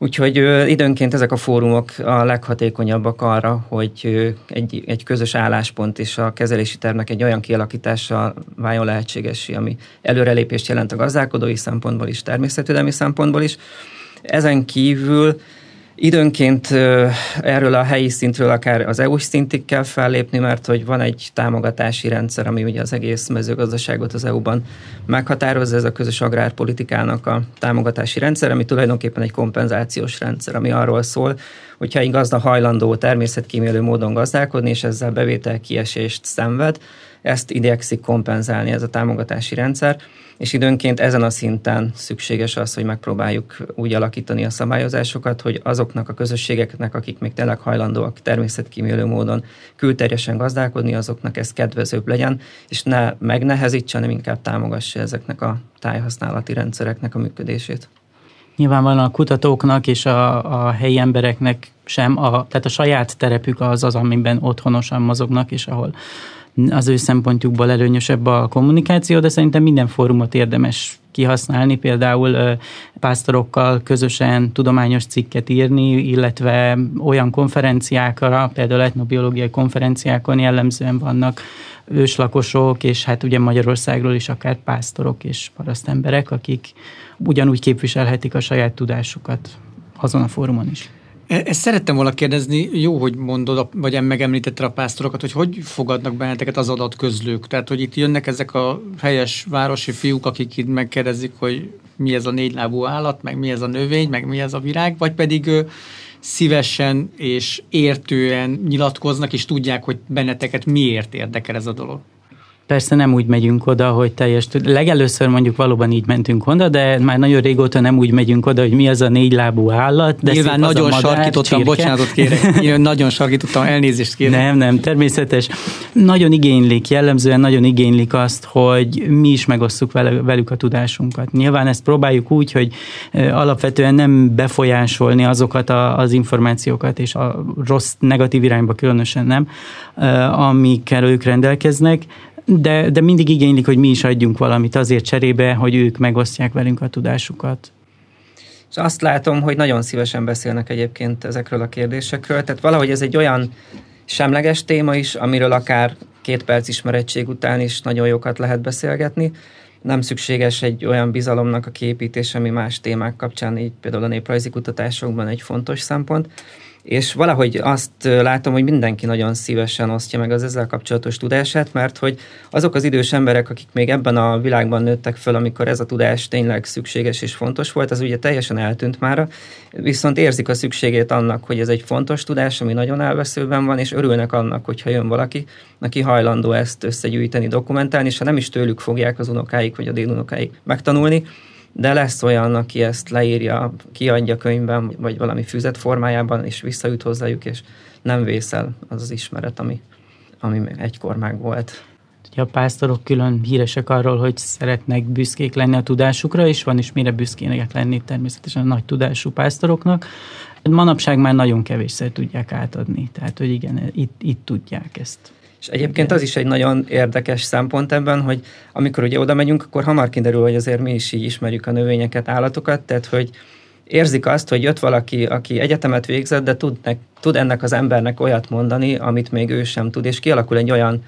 Úgyhogy időnként ezek a fórumok a leghatékonyabbak arra, hogy egy, egy közös álláspont és a kezelési tervnek egy olyan kialakítása váljon lehetségessé, ami előrelépést jelent a gazdálkodói szempontból is, természetvédelmi szempontból is. Ezen kívül Időnként erről a helyi szintről akár az EU-s szintig kell fellépni, mert hogy van egy támogatási rendszer, ami ugye az egész mezőgazdaságot az EU-ban meghatározza, ez a közös agrárpolitikának a támogatási rendszer, ami tulajdonképpen egy kompenzációs rendszer, ami arról szól, hogyha egy gazda hajlandó természetkímélő módon gazdálkodni, és ezzel bevétel kiesést szenved, ezt igyekszik kompenzálni ez a támogatási rendszer, és időnként ezen a szinten szükséges az, hogy megpróbáljuk úgy alakítani a szabályozásokat, hogy azoknak a közösségeknek, akik még tényleg hajlandóak természetkímélő módon külterjesen gazdálkodni, azoknak ez kedvezőbb legyen, és ne megnehezítse, hanem inkább támogassa ezeknek a tájhasználati rendszereknek a működését. Nyilvánvalóan a kutatóknak és a, a helyi embereknek sem, a, tehát a saját terepük az az, amiben otthonosan mozognak, és ahol az ő szempontjukból előnyösebb a kommunikáció, de szerintem minden fórumot érdemes kihasználni, például pásztorokkal közösen tudományos cikket írni, illetve olyan konferenciákra, például etnobiológiai konferenciákon jellemzően vannak őslakosok, és hát ugye Magyarországról is akár pásztorok és parasztemberek, akik ugyanúgy képviselhetik a saját tudásukat azon a fórumon is. E, ezt szerettem volna kérdezni, jó, hogy mondod, vagy megemlítetted a pásztorokat, hogy hogy fogadnak benneteket az adatközlők? Tehát, hogy itt jönnek ezek a helyes városi fiúk, akik itt megkérdezik, hogy mi ez a négylábú állat, meg mi ez a növény, meg mi ez a virág, vagy pedig szívesen és értően nyilatkoznak, és tudják, hogy benneteket miért érdekel ez a dolog? Persze nem úgy megyünk oda, hogy teljes... Legelőször mondjuk valóban így mentünk oda, de már nagyon régóta nem úgy megyünk oda, hogy mi az a négy lábú állat. De Nyilván nagyon madár, sarkítottam, csirke. bocsánatot kérek. <laughs> Én nagyon sarkítottam, elnézést kérek. Nem, nem, természetes. Nagyon igénylik, jellemzően nagyon igénylik azt, hogy mi is megosszuk velük a tudásunkat. Nyilván ezt próbáljuk úgy, hogy alapvetően nem befolyásolni azokat a, az információkat, és a rossz, negatív irányba különösen nem, amikkel ők rendelkeznek, de, de mindig igénylik, hogy mi is adjunk valamit azért cserébe, hogy ők megosztják velünk a tudásukat. És azt látom, hogy nagyon szívesen beszélnek egyébként ezekről a kérdésekről, tehát valahogy ez egy olyan semleges téma is, amiről akár két perc ismerettség után is nagyon jókat lehet beszélgetni. Nem szükséges egy olyan bizalomnak a képítése, ami más témák kapcsán, így például a néprajzi kutatásokban egy fontos szempont és valahogy azt látom, hogy mindenki nagyon szívesen osztja meg az ezzel kapcsolatos tudását, mert hogy azok az idős emberek, akik még ebben a világban nőttek föl, amikor ez a tudás tényleg szükséges és fontos volt, az ugye teljesen eltűnt már, viszont érzik a szükségét annak, hogy ez egy fontos tudás, ami nagyon elveszőben van, és örülnek annak, hogyha jön valaki, aki hajlandó ezt összegyűjteni, dokumentálni, és ha nem is tőlük fogják az unokáik vagy a délunokáik megtanulni, de lesz olyan, aki ezt leírja, kiadja könyvben, vagy valami füzet formájában, és visszajut hozzájuk, és nem vészel az az ismeret, ami, ami egykor meg volt. a pásztorok külön híresek arról, hogy szeretnek büszkék lenni a tudásukra, és van is mire büszkének lenni természetesen a nagy tudású pásztoroknak. Manapság már nagyon kevésszer tudják átadni, tehát hogy igen, itt, itt tudják ezt. És egyébként az is egy nagyon érdekes szempont ebben, hogy amikor ugye oda megyünk, akkor hamar kiderül, hogy azért mi is így ismerjük a növényeket, állatokat, tehát hogy érzik azt, hogy jött valaki, aki egyetemet végzett, de tud, tud ennek az embernek olyat mondani, amit még ő sem tud, és kialakul egy olyan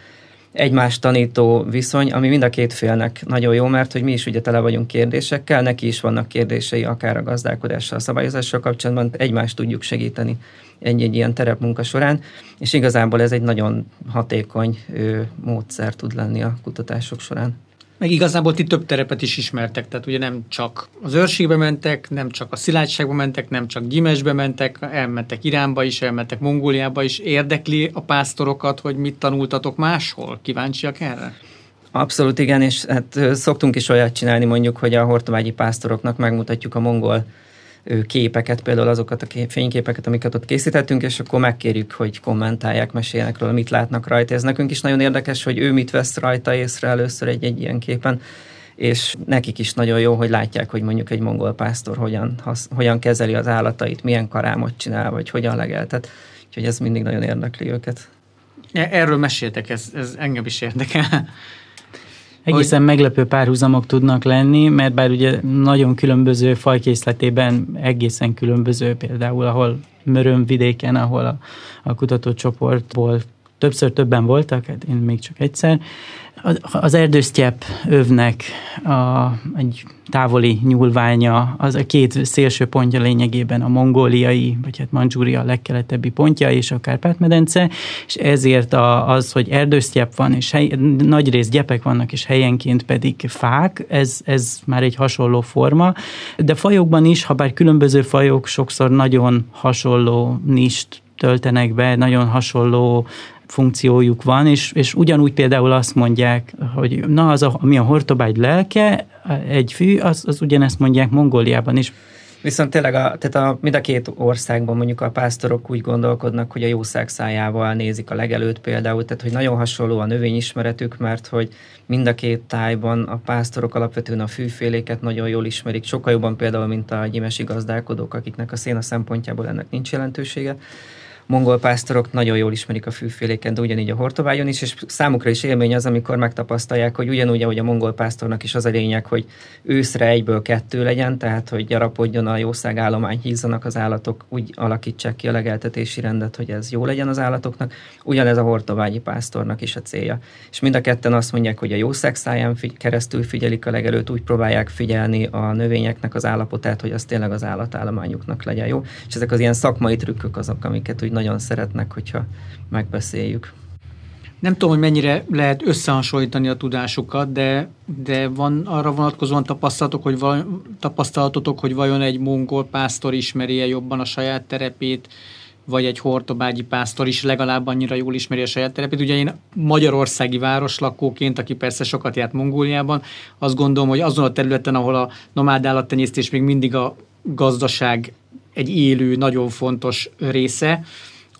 egymás tanító viszony, ami mind a két félnek nagyon jó, mert hogy mi is ugye tele vagyunk kérdésekkel, neki is vannak kérdései, akár a gazdálkodással, a szabályozással kapcsolatban, egymást tudjuk segíteni egy-egy ilyen terepmunka során, és igazából ez egy nagyon hatékony ő, módszer tud lenni a kutatások során. Meg igazából ti több terepet is ismertek, tehát ugye nem csak az őrségbe mentek, nem csak a szilágyságba mentek, nem csak Gyimesbe mentek, elmentek Iránba is, elmentek Mongóliába is. Érdekli a pásztorokat, hogy mit tanultatok máshol? Kíváncsiak erre? Abszolút igen, és hát szoktunk is olyat csinálni mondjuk, hogy a hortovágyi pásztoroknak megmutatjuk a mongol képeket, például azokat a kép, fényképeket, amiket ott készítettünk, és akkor megkérjük, hogy kommentálják, meséljenek róla, mit látnak rajta. Ez nekünk is nagyon érdekes, hogy ő mit vesz rajta észre először egy-egy ilyen képen és nekik is nagyon jó, hogy látják, hogy mondjuk egy mongol pásztor hogyan, hasz, hogyan kezeli az állatait, milyen karámot csinál, vagy hogyan legeltet. Úgyhogy ez mindig nagyon érdekli őket. Erről meséltek, ez, ez engem is érdekel. Egészen hogy... meglepő párhuzamok tudnak lenni, mert bár ugye nagyon különböző fajkészletében egészen különböző, például ahol Mörömvidéken, ahol a, a kutatócsoportból többször többen voltak, hát én még csak egyszer, az erdősztyep övnek a, egy távoli nyúlványa, az a két szélső pontja lényegében a mongóliai, vagy hát Mandzsúria a legkeletebbi pontja, és a Kárpát-medence, és ezért a, az, hogy erdősztyep van, és hely, nagy rész gyepek vannak, és helyenként pedig fák, ez, ez már egy hasonló forma, de fajokban is, ha bár különböző fajok sokszor nagyon hasonló nist töltenek be, nagyon hasonló funkciójuk van, és, és ugyanúgy például azt mondják, hogy na, az, a, ami a hortobágy lelke, egy fű, az, az ugyanezt mondják Mongóliában is. Viszont tényleg a, tehát a, mind a két országban mondjuk a pásztorok úgy gondolkodnak, hogy a jószág szájával nézik a legelőtt például, tehát hogy nagyon hasonló a növényismeretük, mert hogy mind a két tájban a pásztorok alapvetően a fűféléket nagyon jól ismerik, sokkal jobban például, mint a gyimesi gazdálkodók, akiknek a széna szempontjából ennek nincs jelentősége mongol pásztorok nagyon jól ismerik a fűféléken, de ugyanígy a hortobágyon is, és számukra is élmény az, amikor megtapasztalják, hogy ugyanúgy, ahogy a mongol pásztornak is az a lényeg, hogy őszre egyből kettő legyen, tehát hogy gyarapodjon a jószág állomány, hízzanak az állatok, úgy alakítsák ki a legeltetési rendet, hogy ez jó legyen az állatoknak. Ugyanez a hortobágyi pásztornak is a célja. És mind a ketten azt mondják, hogy a jószág száján figy- keresztül figyelik a legelőtt, úgy próbálják figyelni a növényeknek az állapotát, hogy az tényleg az állatállományuknak legyen jó. És ezek az ilyen szakmai trükkök azok, amiket úgy nagyon szeretnek, hogyha megbeszéljük. Nem tudom, hogy mennyire lehet összehasonlítani a tudásukat, de, de van arra vonatkozóan tapasztalatok, hogy val, tapasztalatotok, hogy vajon egy mongol pásztor ismeri-e jobban a saját terepét, vagy egy hortobágyi pásztor is legalább annyira jól ismeri a saját terepét. Ugye én magyarországi városlakóként, aki persze sokat járt Mongóliában, azt gondolom, hogy azon a területen, ahol a nomád állattenyésztés még mindig a gazdaság egy élő, nagyon fontos része,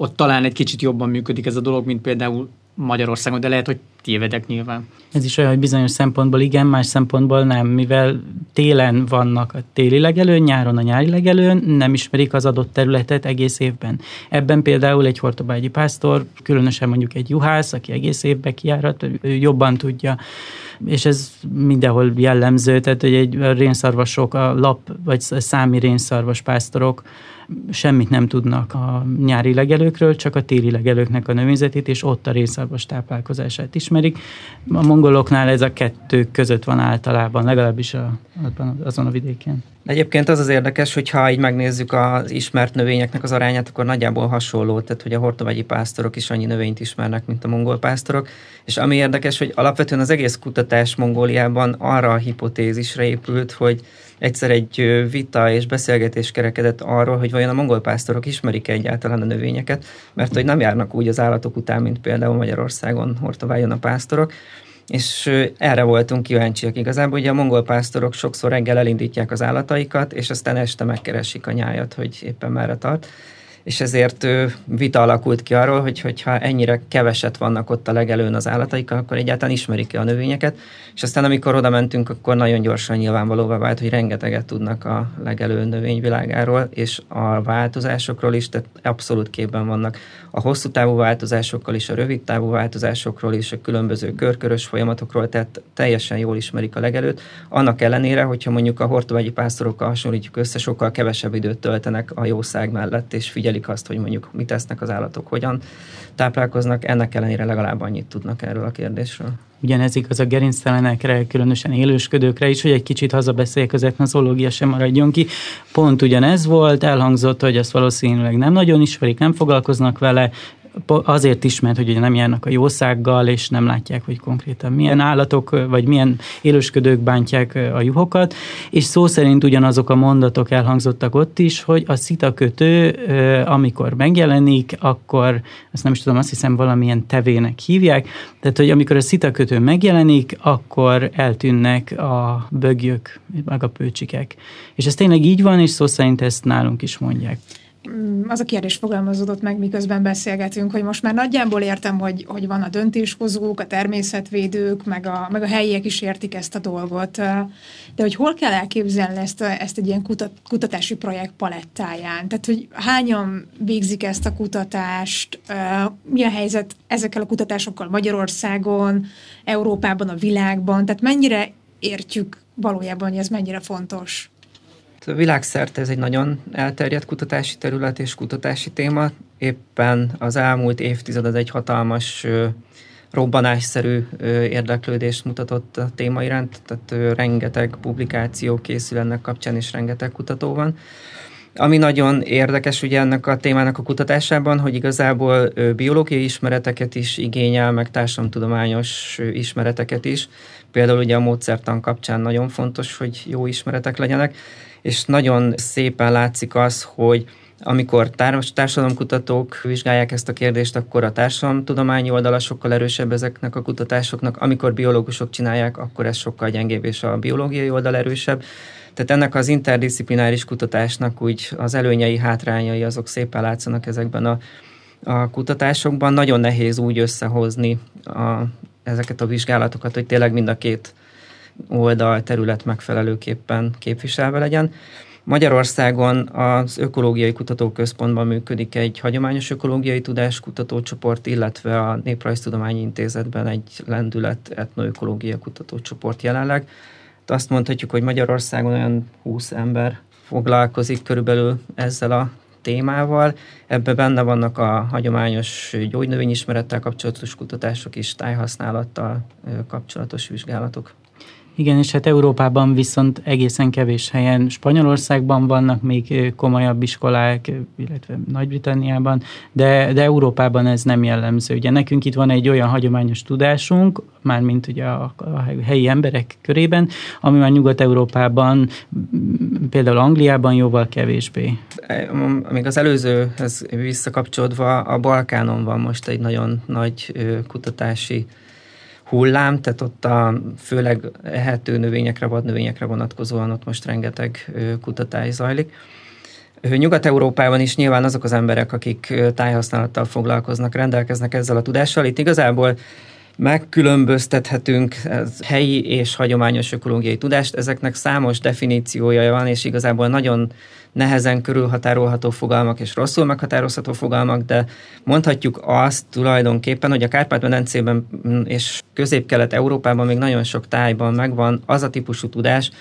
ott talán egy kicsit jobban működik ez a dolog, mint például Magyarországon, de lehet, hogy tévedek nyilván. Ez is olyan, hogy bizonyos szempontból igen, más szempontból nem, mivel télen vannak a téli legelőn, nyáron a nyári legelőn, nem ismerik az adott területet egész évben. Ebben például egy hortobágyi pásztor, különösen mondjuk egy juhász, aki egész évben kiárat, ő jobban tudja és ez mindenhol jellemző, tehát hogy egy rénszarvasok, a lap vagy számi rénszarvas pásztorok semmit nem tudnak a nyári legelőkről, csak a téli legelőknek a növényzetét, és ott a rénszarvas táplálkozását ismerik. A mongoloknál ez a kettő között van általában, legalábbis a, azon a vidéken. Egyébként az az érdekes, hogy ha így megnézzük az ismert növényeknek az arányát, akkor nagyjából hasonló, tehát hogy a hortovagyi pásztorok is annyi növényt ismernek, mint a mongol pásztorok. És ami érdekes, hogy alapvetően az egész kutatás Mongóliában arra a hipotézisre épült, hogy egyszer egy vita és beszélgetés kerekedett arról, hogy vajon a mongol pásztorok ismerik -e egyáltalán a növényeket, mert hogy nem járnak úgy az állatok után, mint például Magyarországon hortovájon a pásztorok, és erre voltunk kíváncsiak igazából, hogy a mongol pásztorok sokszor reggel elindítják az állataikat, és aztán este megkeresik a nyájat, hogy éppen merre tart és ezért vita alakult ki arról, hogy hogyha ennyire keveset vannak ott a legelőn az állataikkal, akkor egyáltalán ismerik-e a növényeket, és aztán amikor oda mentünk, akkor nagyon gyorsan nyilvánvalóvá vált, hogy rengeteget tudnak a legelő növényvilágáról, és a változásokról is, tehát abszolút képben vannak a hosszú távú változásokkal is, a rövid távú változásokról is, a különböző körkörös folyamatokról, tehát teljesen jól ismerik a legelőt. Annak ellenére, hogyha mondjuk a hortovagyi pásztorokkal hasonlítjuk össze, sokkal kevesebb időt töltenek a jószág mellett, és figyelünk figyelik azt, hogy mondjuk mit tesznek az állatok, hogyan táplálkoznak, ennek ellenére legalább annyit tudnak erről a kérdésről. Ugyanez igaz a gerinctelenekre, különösen élősködőkre is, hogy egy kicsit hazabeszéljek, az etnozológia sem maradjon ki. Pont ugyanez volt, elhangzott, hogy ezt valószínűleg nem nagyon ismerik, nem foglalkoznak vele, azért is, mert hogy ugye nem járnak a jószággal, és nem látják, hogy konkrétan milyen állatok, vagy milyen élősködők bántják a juhokat, és szó szerint ugyanazok a mondatok elhangzottak ott is, hogy a szitakötő, amikor megjelenik, akkor, azt nem is tudom, azt hiszem valamilyen tevének hívják, tehát, hogy amikor a szitakötő megjelenik, akkor eltűnnek a bögyök, meg a pőcsikek. És ez tényleg így van, és szó szerint ezt nálunk is mondják. Mm, az a kérdés fogalmazódott meg, miközben beszélgetünk, hogy most már nagyjából értem, hogy, hogy van a döntéshozók, a természetvédők, meg a, meg a helyiek is értik ezt a dolgot. De hogy hol kell elképzelni ezt, a, ezt egy ilyen kutat, kutatási projekt palettáján? Tehát, hogy hányan végzik ezt a kutatást, mi a helyzet ezekkel a kutatásokkal Magyarországon, Európában, a világban, tehát mennyire értjük valójában, hogy ez mennyire fontos? Világszerte ez egy nagyon elterjedt kutatási terület és kutatási téma. Éppen az elmúlt évtized az egy hatalmas robbanásszerű érdeklődést mutatott a téma iránt, tehát rengeteg publikáció készül ennek kapcsán, és rengeteg kutató van. Ami nagyon érdekes ugye ennek a témának a kutatásában, hogy igazából biológiai ismereteket is igényel, meg társadalomtudományos ismereteket is. Például ugye a módszertan kapcsán nagyon fontos, hogy jó ismeretek legyenek, és nagyon szépen látszik az, hogy amikor társadalomkutatók vizsgálják ezt a kérdést, akkor a társadalomtudományi oldala sokkal erősebb ezeknek a kutatásoknak, amikor biológusok csinálják, akkor ez sokkal gyengébb, és a biológiai oldal erősebb. Tehát ennek az interdisziplináris kutatásnak úgy az előnyei, hátrányai azok szépen látszanak ezekben a, a kutatásokban. Nagyon nehéz úgy összehozni a, ezeket a vizsgálatokat, hogy tényleg mind a két oldal, terület megfelelőképpen képviselve legyen. Magyarországon az Ökológiai Kutatóközpontban működik egy hagyományos ökológiai tudáskutatócsoport, illetve a Néprajztudományi Intézetben egy lendület etnoökológia kutatócsoport jelenleg. Azt mondhatjuk, hogy Magyarországon olyan 20 ember foglalkozik körülbelül ezzel a témával. Ebben benne vannak a hagyományos gyógynövényismerettel kapcsolatos kutatások és tájhasználattal kapcsolatos vizsgálatok. Igen, és hát Európában viszont egészen kevés helyen, Spanyolországban vannak még komolyabb iskolák, illetve Nagy-Britanniában, de, de Európában ez nem jellemző. Ugye nekünk itt van egy olyan hagyományos tudásunk, mármint ugye a, a helyi emberek körében, ami már Nyugat-Európában, például Angliában jóval kevésbé. Még az előzőhez visszakapcsolódva, a Balkánon van most egy nagyon nagy kutatási hullám, tehát ott a főleg ehető növényekre, vadnövényekre vonatkozóan ott most rengeteg kutatás zajlik. Nyugat-Európában is nyilván azok az emberek, akik tájhasználattal foglalkoznak, rendelkeznek ezzel a tudással. Itt igazából megkülönböztethetünk helyi és hagyományos ökológiai tudást. Ezeknek számos definíciója van, és igazából nagyon nehezen körülhatárolható fogalmak és rosszul meghatározható fogalmak, de mondhatjuk azt tulajdonképpen, hogy a Kárpát-medencében és közép-kelet-európában még nagyon sok tájban megvan az a típusú tudás,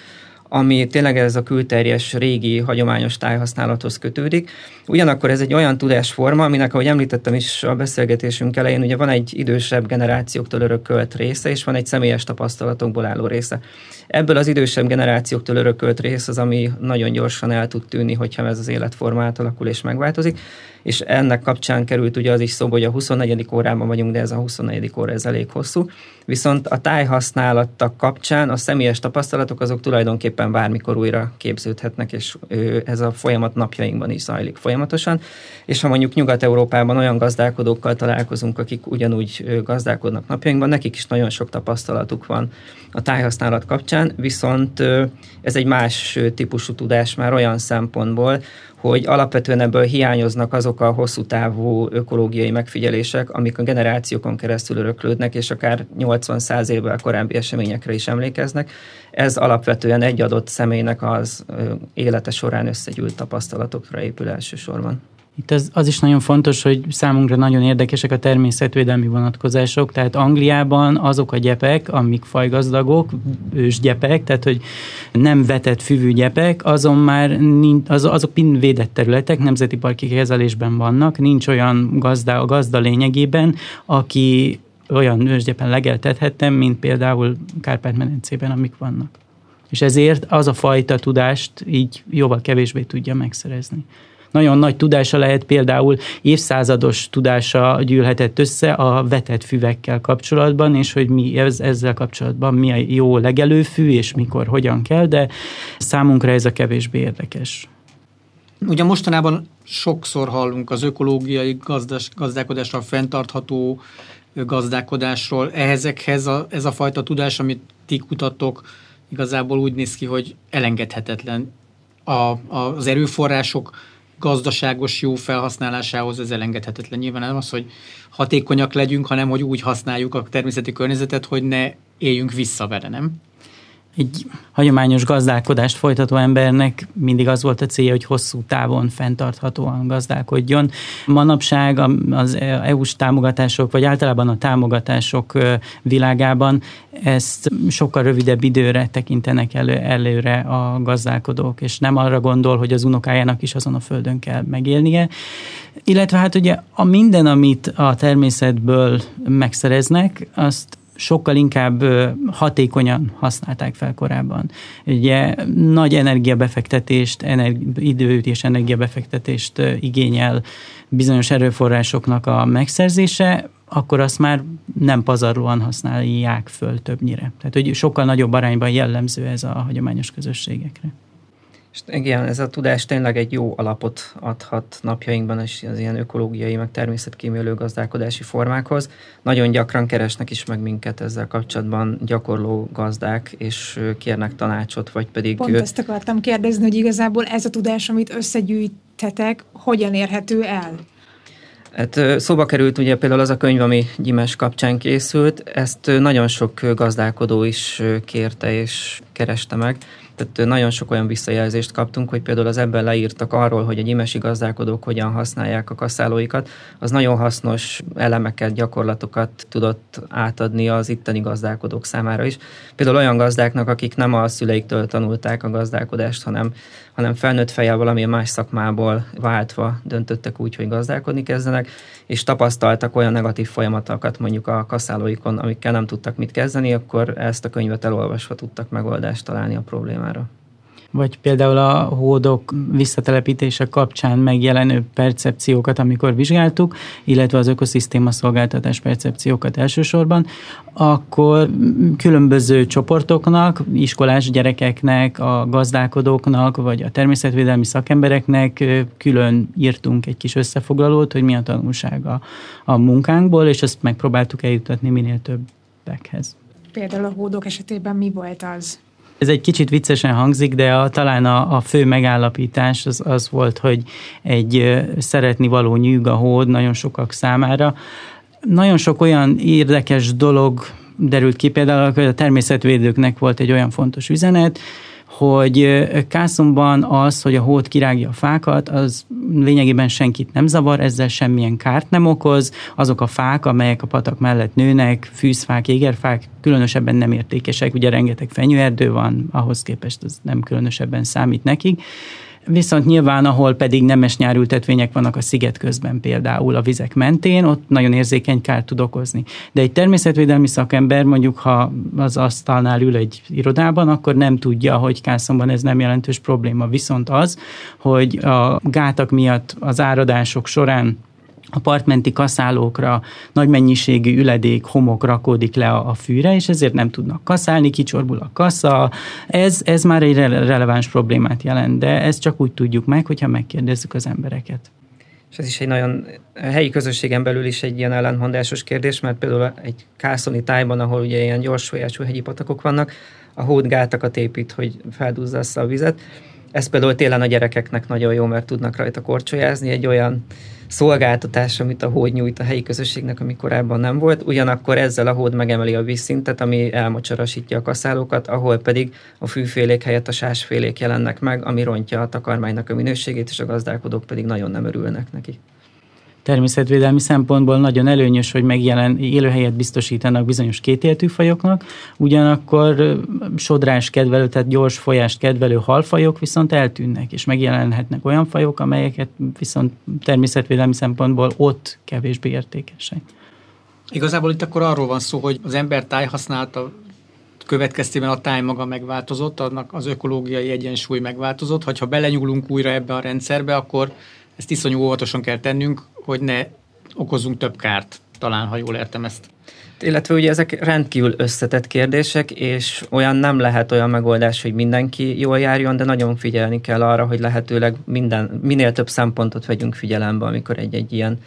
ami tényleg ez a külterjes, régi, hagyományos tájhasználathoz kötődik. Ugyanakkor ez egy olyan tudásforma, aminek, ahogy említettem is a beszélgetésünk elején, ugye van egy idősebb generációktól örökölt része, és van egy személyes tapasztalatokból álló része. Ebből az idősebb generációktól örökölt rész az, ami nagyon gyorsan el tud tűnni, hogyha ez az életforma átalakul és megváltozik, és ennek kapcsán került ugye az is szó, hogy a 24. órában vagyunk, de ez a 24. óra ez elég hosszú. Viszont a tájhasználatta kapcsán a személyes tapasztalatok azok tulajdonképpen bármikor újra képződhetnek, és ez a folyamat napjainkban is zajlik folyamatosan. És ha mondjuk Nyugat-Európában olyan gazdálkodókkal találkozunk, akik ugyanúgy gazdálkodnak napjainkban, nekik is nagyon sok tapasztalatuk van a tájhasználat kapcsán, viszont ez egy más típusú tudás már olyan szempontból, hogy alapvetően ebből hiányoznak azok a hosszú távú ökológiai megfigyelések, amik a generációkon keresztül öröklődnek, és akár 80-100 évvel korábbi eseményekre is emlékeznek. Ez alapvetően egy adott személynek az élete során összegyűlt tapasztalatokra épül elsősorban. Itt az, az is nagyon fontos, hogy számunkra nagyon érdekesek a természetvédelmi vonatkozások, tehát Angliában azok a gyepek, amik fajgazdagok, ősgyepek, tehát hogy nem vetett füvű gyepek, azon már nincs, az, azok mind védett területek, nemzeti parki kezelésben vannak, nincs olyan gazda, a gazda lényegében, aki olyan ősgyepen legeltethettem, mint például Kárpát-medencében, amik vannak. És ezért az a fajta tudást így jóval kevésbé tudja megszerezni nagyon nagy tudása lehet például évszázados tudása gyűlhetett össze a vetett füvekkel kapcsolatban, és hogy mi ez, ezzel kapcsolatban mi a jó legelőfű, és mikor, hogyan kell, de számunkra ez a kevésbé érdekes. Ugye mostanában sokszor hallunk az ökológiai gazdas, gazdálkodásról, fenntartható gazdálkodásról. Ehhezekhez a, ez a fajta tudás, amit ti kutatok, igazából úgy néz ki, hogy elengedhetetlen. A, a, az erőforrások gazdaságos jó felhasználásához ez elengedhetetlen. Nyilván nem az, hogy hatékonyak legyünk, hanem hogy úgy használjuk a természeti környezetet, hogy ne éljünk vissza vele, nem? Egy hagyományos gazdálkodást folytató embernek mindig az volt a célja, hogy hosszú távon fenntarthatóan gazdálkodjon. Manapság az EU-s támogatások, vagy általában a támogatások világában ezt sokkal rövidebb időre tekintenek elő, előre a gazdálkodók, és nem arra gondol, hogy az unokájának is azon a földön kell megélnie. Illetve hát ugye a minden, amit a természetből megszereznek, azt sokkal inkább hatékonyan használták fel korábban. Ugye nagy energiabefektetést, energi, időt és energiabefektetést igényel bizonyos erőforrásoknak a megszerzése, akkor azt már nem pazarlóan használják föl többnyire. Tehát, hogy sokkal nagyobb arányban jellemző ez a hagyományos közösségekre. És igen, ez a tudás tényleg egy jó alapot adhat napjainkban is az ilyen ökológiai, meg természetkímélő gazdálkodási formákhoz. Nagyon gyakran keresnek is meg minket ezzel kapcsolatban gyakorló gazdák, és kérnek tanácsot, vagy pedig... Pont ezt akartam kérdezni, hogy igazából ez a tudás, amit összegyűjtetek, hogyan érhető el? Hát szóba került ugye például az a könyv, ami Gyimes kapcsán készült, ezt nagyon sok gazdálkodó is kérte és kereste meg. Tehát nagyon sok olyan visszajelzést kaptunk, hogy például az ebben leírtak arról, hogy a gyimesi gazdálkodók hogyan használják a kaszálóikat, az nagyon hasznos elemeket, gyakorlatokat tudott átadni az itteni gazdálkodók számára is. Például olyan gazdáknak, akik nem a szüleiktől tanulták a gazdálkodást, hanem, hanem felnőtt fejjel valamilyen más szakmából váltva döntöttek úgy, hogy gazdálkodni kezdenek, és tapasztaltak olyan negatív folyamatokat mondjuk a kaszálóikon, amikkel nem tudtak mit kezdeni, akkor ezt a könyvet elolvasva tudtak megoldást találni a problémára vagy például a hódok visszatelepítése kapcsán megjelenő percepciókat, amikor vizsgáltuk, illetve az ökoszisztéma szolgáltatás percepciókat elsősorban, akkor különböző csoportoknak, iskolás gyerekeknek, a gazdálkodóknak, vagy a természetvédelmi szakembereknek külön írtunk egy kis összefoglalót, hogy mi a tanulsága a munkánkból, és ezt megpróbáltuk eljutatni minél többekhez. Például a hódok esetében mi volt az? Ez egy kicsit viccesen hangzik, de a, talán a, a fő megállapítás az, az volt, hogy egy szeretni való nyűg a hód nagyon sokak számára. Nagyon sok olyan érdekes dolog derült ki, például a természetvédőknek volt egy olyan fontos üzenet, hogy Kászomban az, hogy a hót kirágja a fákat, az lényegében senkit nem zavar, ezzel semmilyen kárt nem okoz. Azok a fák, amelyek a patak mellett nőnek, fűzfák, égerfák, különösebben nem értékesek, ugye rengeteg fenyőerdő van, ahhoz képest ez nem különösebben számít nekik. Viszont nyilván, ahol pedig nemes nyárültetvények vannak a sziget közben például a vizek mentén, ott nagyon érzékeny kárt tud okozni. De egy természetvédelmi szakember mondjuk, ha az asztalnál ül egy irodában, akkor nem tudja, hogy Kászomban ez nem jelentős probléma. Viszont az, hogy a gátak miatt az áradások során a partmenti kaszálókra nagy mennyiségű üledék, homok rakódik le a, a fűre, és ezért nem tudnak kaszálni, kicsorbul a kasza. Ez, ez már egy releváns problémát jelent, de ezt csak úgy tudjuk meg, hogyha megkérdezzük az embereket. És ez is egy nagyon helyi közösségen belül is egy ilyen ellentmondásos kérdés, mert például egy kászoni tájban, ahol ugye ilyen gyors folyású hegyi patakok vannak, a hód gátakat épít, hogy felduzzassza a vizet, Ez például télen a gyerekeknek nagyon jó, mert tudnak rajta korcsolyázni, egy olyan szolgáltatás, amit a hód nyújt a helyi közösségnek, ami korábban nem volt. Ugyanakkor ezzel a hód megemeli a vízszintet, ami elmocsarasítja a kaszálókat, ahol pedig a fűfélék helyett a sásfélék jelennek meg, ami rontja a takarmánynak a minőségét, és a gazdálkodók pedig nagyon nem örülnek neki természetvédelmi szempontból nagyon előnyös, hogy megjelen élőhelyet biztosítanak bizonyos kétéltű fajoknak, ugyanakkor sodrás kedvelő, tehát gyors folyást kedvelő halfajok viszont eltűnnek, és megjelenhetnek olyan fajok, amelyeket viszont természetvédelmi szempontból ott kevésbé értékesek. Igazából itt akkor arról van szó, hogy az ember tájhasználata következtében a táj maga megváltozott, annak az ökológiai egyensúly megváltozott. Ha belenyúlunk újra ebbe a rendszerbe, akkor ezt iszonyú óvatosan kell tennünk, hogy ne okozunk több kárt, talán, ha jól értem ezt. Illetve ugye ezek rendkívül összetett kérdések, és olyan nem lehet olyan megoldás, hogy mindenki jól járjon, de nagyon figyelni kell arra, hogy lehetőleg minden, minél több szempontot vegyünk figyelembe, amikor egy-egy ilyen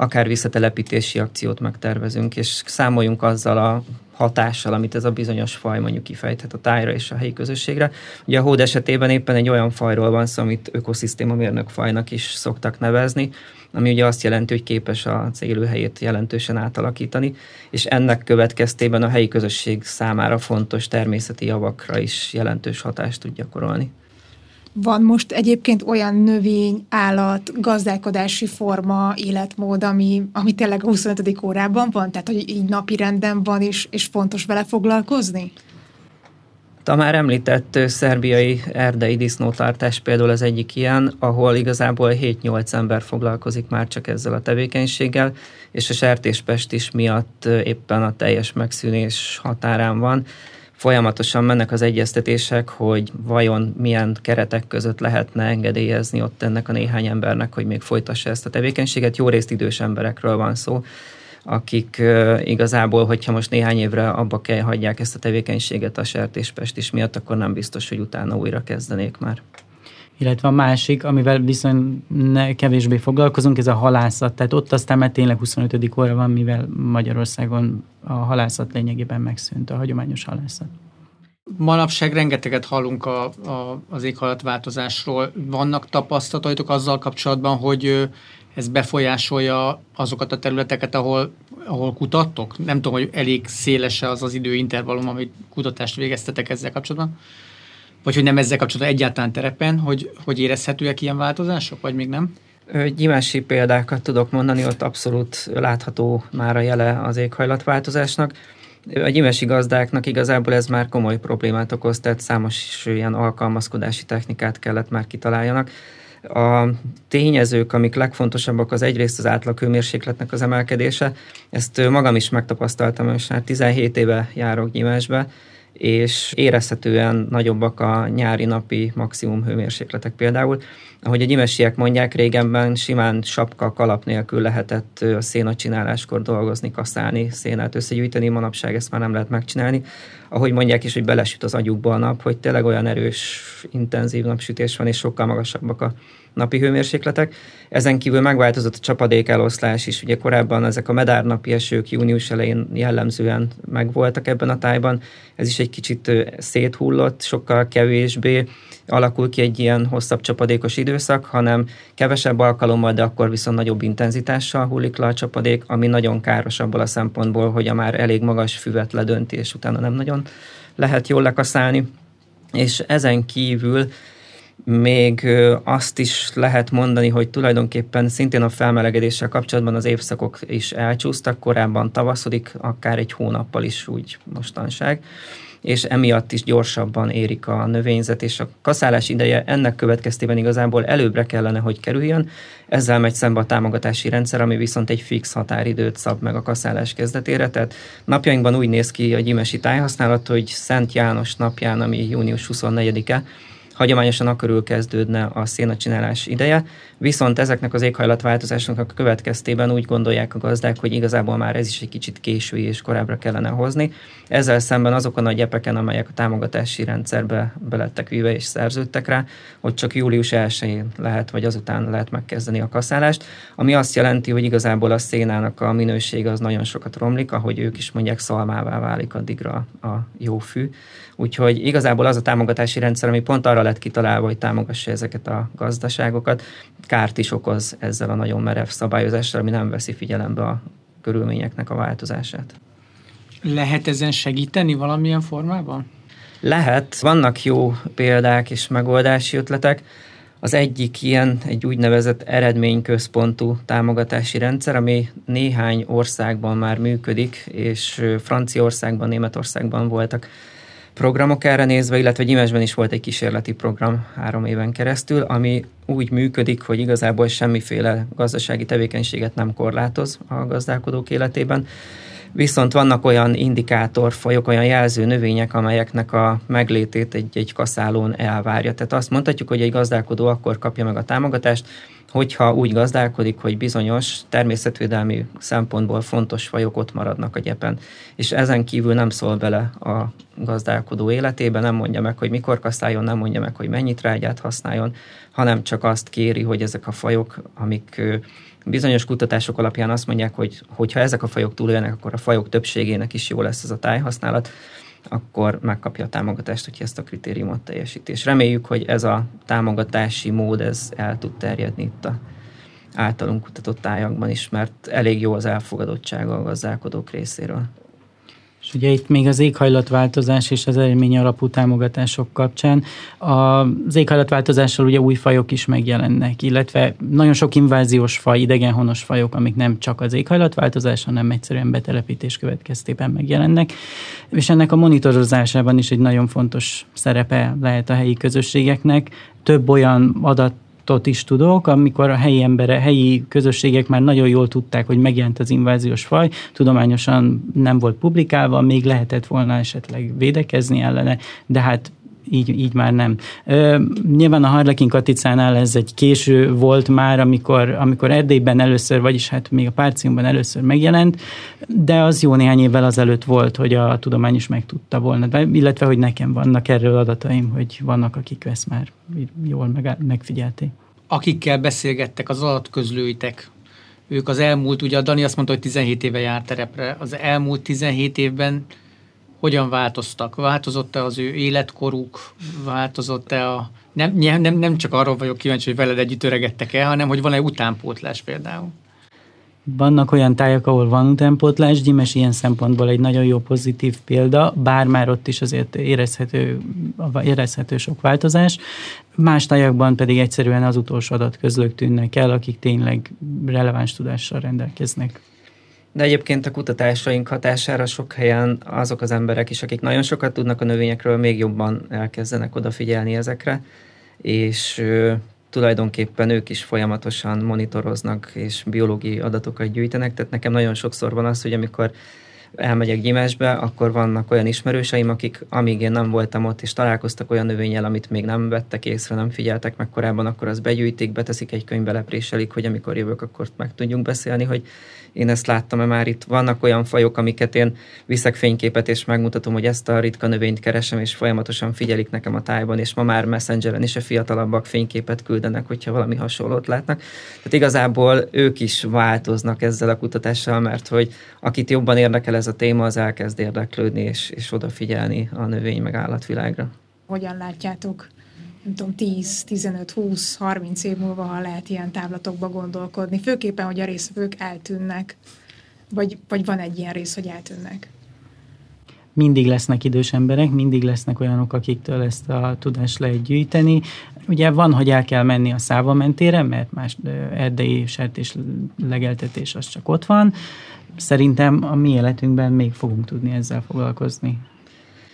akár visszatelepítési akciót megtervezünk, és számoljunk azzal a hatással, amit ez a bizonyos faj mondjuk kifejthet a tájra és a helyi közösségre. Ugye a hód esetében éppen egy olyan fajról van szó, amit ökoszisztéma mérnök fajnak is szoktak nevezni, ami ugye azt jelenti, hogy képes az élőhelyét jelentősen átalakítani, és ennek következtében a helyi közösség számára fontos természeti javakra is jelentős hatást tud gyakorolni. Van most egyébként olyan növény, állat, gazdálkodási forma, életmód, ami, ami tényleg a 25. órában van? Tehát, hogy így napi renden van, és, és fontos vele foglalkozni? A már említett szerbiai erdei disznótartás például az egyik ilyen, ahol igazából 7-8 ember foglalkozik már csak ezzel a tevékenységgel, és a sertéspest is miatt éppen a teljes megszűnés határán van folyamatosan mennek az egyeztetések, hogy vajon milyen keretek között lehetne engedélyezni ott ennek a néhány embernek, hogy még folytassa ezt a tevékenységet. Jó részt idős emberekről van szó, akik igazából, hogyha most néhány évre abba kell hagyják ezt a tevékenységet a sertéspest is miatt, akkor nem biztos, hogy utána újra kezdenék már illetve a másik, amivel viszont ne, kevésbé foglalkozunk, ez a halászat. Tehát ott aztán már tényleg 25. óra van, mivel Magyarországon a halászat lényegében megszűnt, a hagyományos halászat. Manapság rengeteget hallunk a, a, az éghajlatváltozásról. Vannak tapasztalataitok azzal kapcsolatban, hogy ez befolyásolja azokat a területeket, ahol, ahol kutattok? Nem tudom, hogy elég széles az az időintervallum, amit kutatást végeztetek ezzel kapcsolatban? Vagy hogy nem ezzel kapcsolatban egyáltalán terepen, hogy, hogy érezhetőek ilyen változások, vagy még nem? Gyimesi példákat tudok mondani, ott abszolút látható már a jele az éghajlatváltozásnak. A gyimesi gazdáknak igazából ez már komoly problémát okoz, tehát számos ilyen alkalmazkodási technikát kellett már kitaláljanak. A tényezők, amik legfontosabbak, az egyrészt az átlag hőmérsékletnek az emelkedése. Ezt magam is megtapasztaltam, most már 17 éve járok Gyimesbe, és érezhetően nagyobbak a nyári napi maximum hőmérsékletek például. Ahogy a gyimesiek mondják, régenben simán sapka, kalap nélkül lehetett a szénacsináláskor dolgozni, kaszálni, szénát összegyűjteni, manapság ezt már nem lehet megcsinálni. Ahogy mondják is, hogy belesüt az agyukba a nap, hogy tényleg olyan erős, intenzív napsütés van, és sokkal magasabbak a napi hőmérsékletek. Ezen kívül megváltozott a csapadék eloszlás is. Ugye korábban ezek a medárnapi esők június elején jellemzően megvoltak ebben a tájban. Ez is egy kicsit széthullott, sokkal kevésbé alakul ki egy ilyen hosszabb csapadékos időszak, hanem kevesebb alkalommal, de akkor viszont nagyobb intenzitással hullik le a csapadék, ami nagyon káros abból a szempontból, hogy a már elég magas füvet ledönti, és utána nem nagyon lehet jól lekaszálni. És ezen kívül még azt is lehet mondani, hogy tulajdonképpen szintén a felmelegedéssel kapcsolatban az évszakok is elcsúsztak, korábban tavaszodik, akár egy hónappal is úgy mostanság és emiatt is gyorsabban érik a növényzet, és a kaszálás ideje ennek következtében igazából előbbre kellene, hogy kerüljön. Ezzel megy szembe a támogatási rendszer, ami viszont egy fix határidőt szab meg a kaszálás kezdetére. Tehát napjainkban úgy néz ki a gyimesi tájhasználat, hogy Szent János napján, ami június 24-e, hagyományosan akkor kezdődne a szénacsinálás ideje, viszont ezeknek az éghajlatváltozásoknak a következtében úgy gondolják a gazdák, hogy igazából már ez is egy kicsit késői és korábbra kellene hozni. Ezzel szemben azok a nagy epeken, amelyek a támogatási rendszerbe belettek víve és szerződtek rá, hogy csak július 1-én lehet, vagy azután lehet megkezdeni a kaszálást, ami azt jelenti, hogy igazából a szénának a minősége az nagyon sokat romlik, ahogy ők is mondják, szalmává válik addigra a jó fű. Úgyhogy igazából az a támogatási rendszer, ami pont arra lett kitalálva, hogy támogassa ezeket a gazdaságokat. Kárt is okoz ezzel a nagyon merev szabályozással, ami nem veszi figyelembe a körülményeknek a változását. Lehet ezen segíteni valamilyen formában? Lehet, vannak jó példák és megoldási ötletek. Az egyik ilyen egy úgynevezett eredményközpontú támogatási rendszer, ami néhány országban már működik, és Franciaországban, Németországban voltak programok erre nézve, illetve Gyimesben is volt egy kísérleti program három éven keresztül, ami úgy működik, hogy igazából semmiféle gazdasági tevékenységet nem korlátoz a gazdálkodók életében, Viszont vannak olyan indikátorfajok, olyan jelző növények, amelyeknek a meglétét egy, egy kaszálón elvárja. Tehát azt mondhatjuk, hogy egy gazdálkodó akkor kapja meg a támogatást, hogyha úgy gazdálkodik, hogy bizonyos természetvédelmi szempontból fontos fajok ott maradnak a gyepen. És ezen kívül nem szól bele a gazdálkodó életébe, nem mondja meg, hogy mikor kaszáljon, nem mondja meg, hogy mennyi trágyát használjon, hanem csak azt kéri, hogy ezek a fajok, amik Bizonyos kutatások alapján azt mondják, hogy hogyha ezek a fajok túlélnek, akkor a fajok többségének is jó lesz ez a tájhasználat, akkor megkapja a támogatást, hogyha ezt a kritériumot teljesíti. És reméljük, hogy ez a támogatási mód ez el tud terjedni itt a általunk kutatott tájakban is, mert elég jó az elfogadottsága a gazdálkodók részéről. És ugye itt még az éghajlatváltozás és az eredmény alapú támogatások kapcsán az éghajlatváltozással ugye új fajok is megjelennek, illetve nagyon sok inváziós faj, idegenhonos fajok, amik nem csak az éghajlatváltozás, hanem egyszerűen betelepítés következtében megjelennek. És ennek a monitorozásában is egy nagyon fontos szerepe lehet a helyi közösségeknek. Több olyan adat adatot is tudok, amikor a helyi embere, helyi közösségek már nagyon jól tudták, hogy megjelent az inváziós faj, tudományosan nem volt publikálva, még lehetett volna esetleg védekezni ellene, de hát így, így már nem. Ö, nyilván a Harlekin Katicánál ez egy késő volt már, amikor, amikor Erdélyben először, vagyis hát még a Párciumban először megjelent, de az jó néhány évvel azelőtt volt, hogy a tudomány is megtudta volna, illetve hogy nekem vannak erről adataim, hogy vannak, akik ezt már jól meg, megfigyelték. Akikkel beszélgettek az adatközlőitek, ők az elmúlt, ugye a Dani azt mondta, hogy 17 éve járt terepre, az elmúlt 17 évben hogyan változtak? Változott-e az ő életkoruk? Változott-e a... Nem, nem, nem csak arról vagyok kíváncsi, hogy veled együtt öregedtek el, hanem hogy van-e utánpótlás például? Vannak olyan tájak, ahol van utánpótlás, Gyimes ilyen szempontból egy nagyon jó pozitív példa, bár már ott is azért érezhető, érezhető sok változás. Más tájakban pedig egyszerűen az utolsó adatközlők tűnnek el, akik tényleg releváns tudással rendelkeznek. De egyébként a kutatásaink hatására sok helyen azok az emberek is, akik nagyon sokat tudnak a növényekről, még jobban elkezdenek odafigyelni ezekre, és tulajdonképpen ők is folyamatosan monitoroznak és biológiai adatokat gyűjtenek, tehát nekem nagyon sokszor van az, hogy amikor elmegyek gyimesbe, akkor vannak olyan ismerőseim, akik amíg én nem voltam ott, és találkoztak olyan növényel, amit még nem vettek észre, nem figyeltek meg korábban, akkor azt begyűjtik, beteszik egy könyvbe, lepréselik, hogy amikor jövök, akkor meg tudjunk beszélni, hogy én ezt láttam-e már itt. Vannak olyan fajok, amiket én viszek fényképet, és megmutatom, hogy ezt a ritka növényt keresem, és folyamatosan figyelik nekem a tájban, és ma már Messengeren is a fiatalabbak fényképet küldenek, hogyha valami hasonlót látnak. Tehát igazából ők is változnak ezzel a kutatással, mert hogy akit jobban érdekel ez a téma, az elkezd érdeklődni, és, és odafigyelni a növény meg állatvilágra. Hogyan látjátok nem tudom, 10, 15, 20, 30 év múlva, ha lehet ilyen távlatokba gondolkodni. Főképpen, hogy a részvevők eltűnnek. Vagy, vagy van egy ilyen rész, hogy eltűnnek. Mindig lesznek idős emberek, mindig lesznek olyanok, akiktől ezt a tudást lehet gyűjteni. Ugye van, hogy el kell menni a száva mentére, mert más erdei sertés legeltetés az csak ott van. Szerintem a mi életünkben még fogunk tudni ezzel foglalkozni.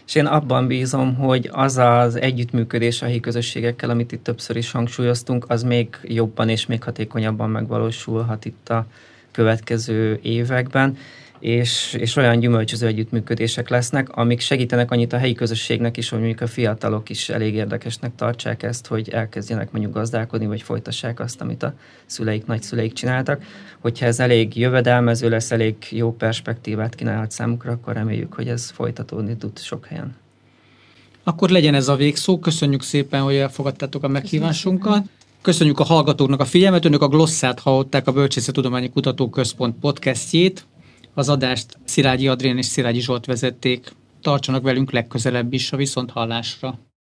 És én abban bízom, hogy az az együttműködés a helyi közösségekkel, amit itt többször is hangsúlyoztunk, az még jobban és még hatékonyabban megvalósulhat itt a következő években és, és olyan gyümölcsöző együttműködések lesznek, amik segítenek annyit a helyi közösségnek is, hogy mondjuk a fiatalok is elég érdekesnek tartsák ezt, hogy elkezdjenek mondjuk gazdálkodni, vagy folytassák azt, amit a szüleik, nagyszüleik csináltak. Hogyha ez elég jövedelmező lesz, elég jó perspektívát kínálhat számukra, akkor reméljük, hogy ez folytatódni tud sok helyen. Akkor legyen ez a végszó. Köszönjük szépen, hogy elfogadtátok a meghívásunkat. Köszönjük a hallgatóknak a figyelmet. Önök a Glosszát hallották a Bölcsészetudományi Kutatóközpont podcastjét. Az adást Szilágyi Adrien és Szilágyi Zsolt vezették. Tartsanak velünk legközelebb is a viszonthallásra.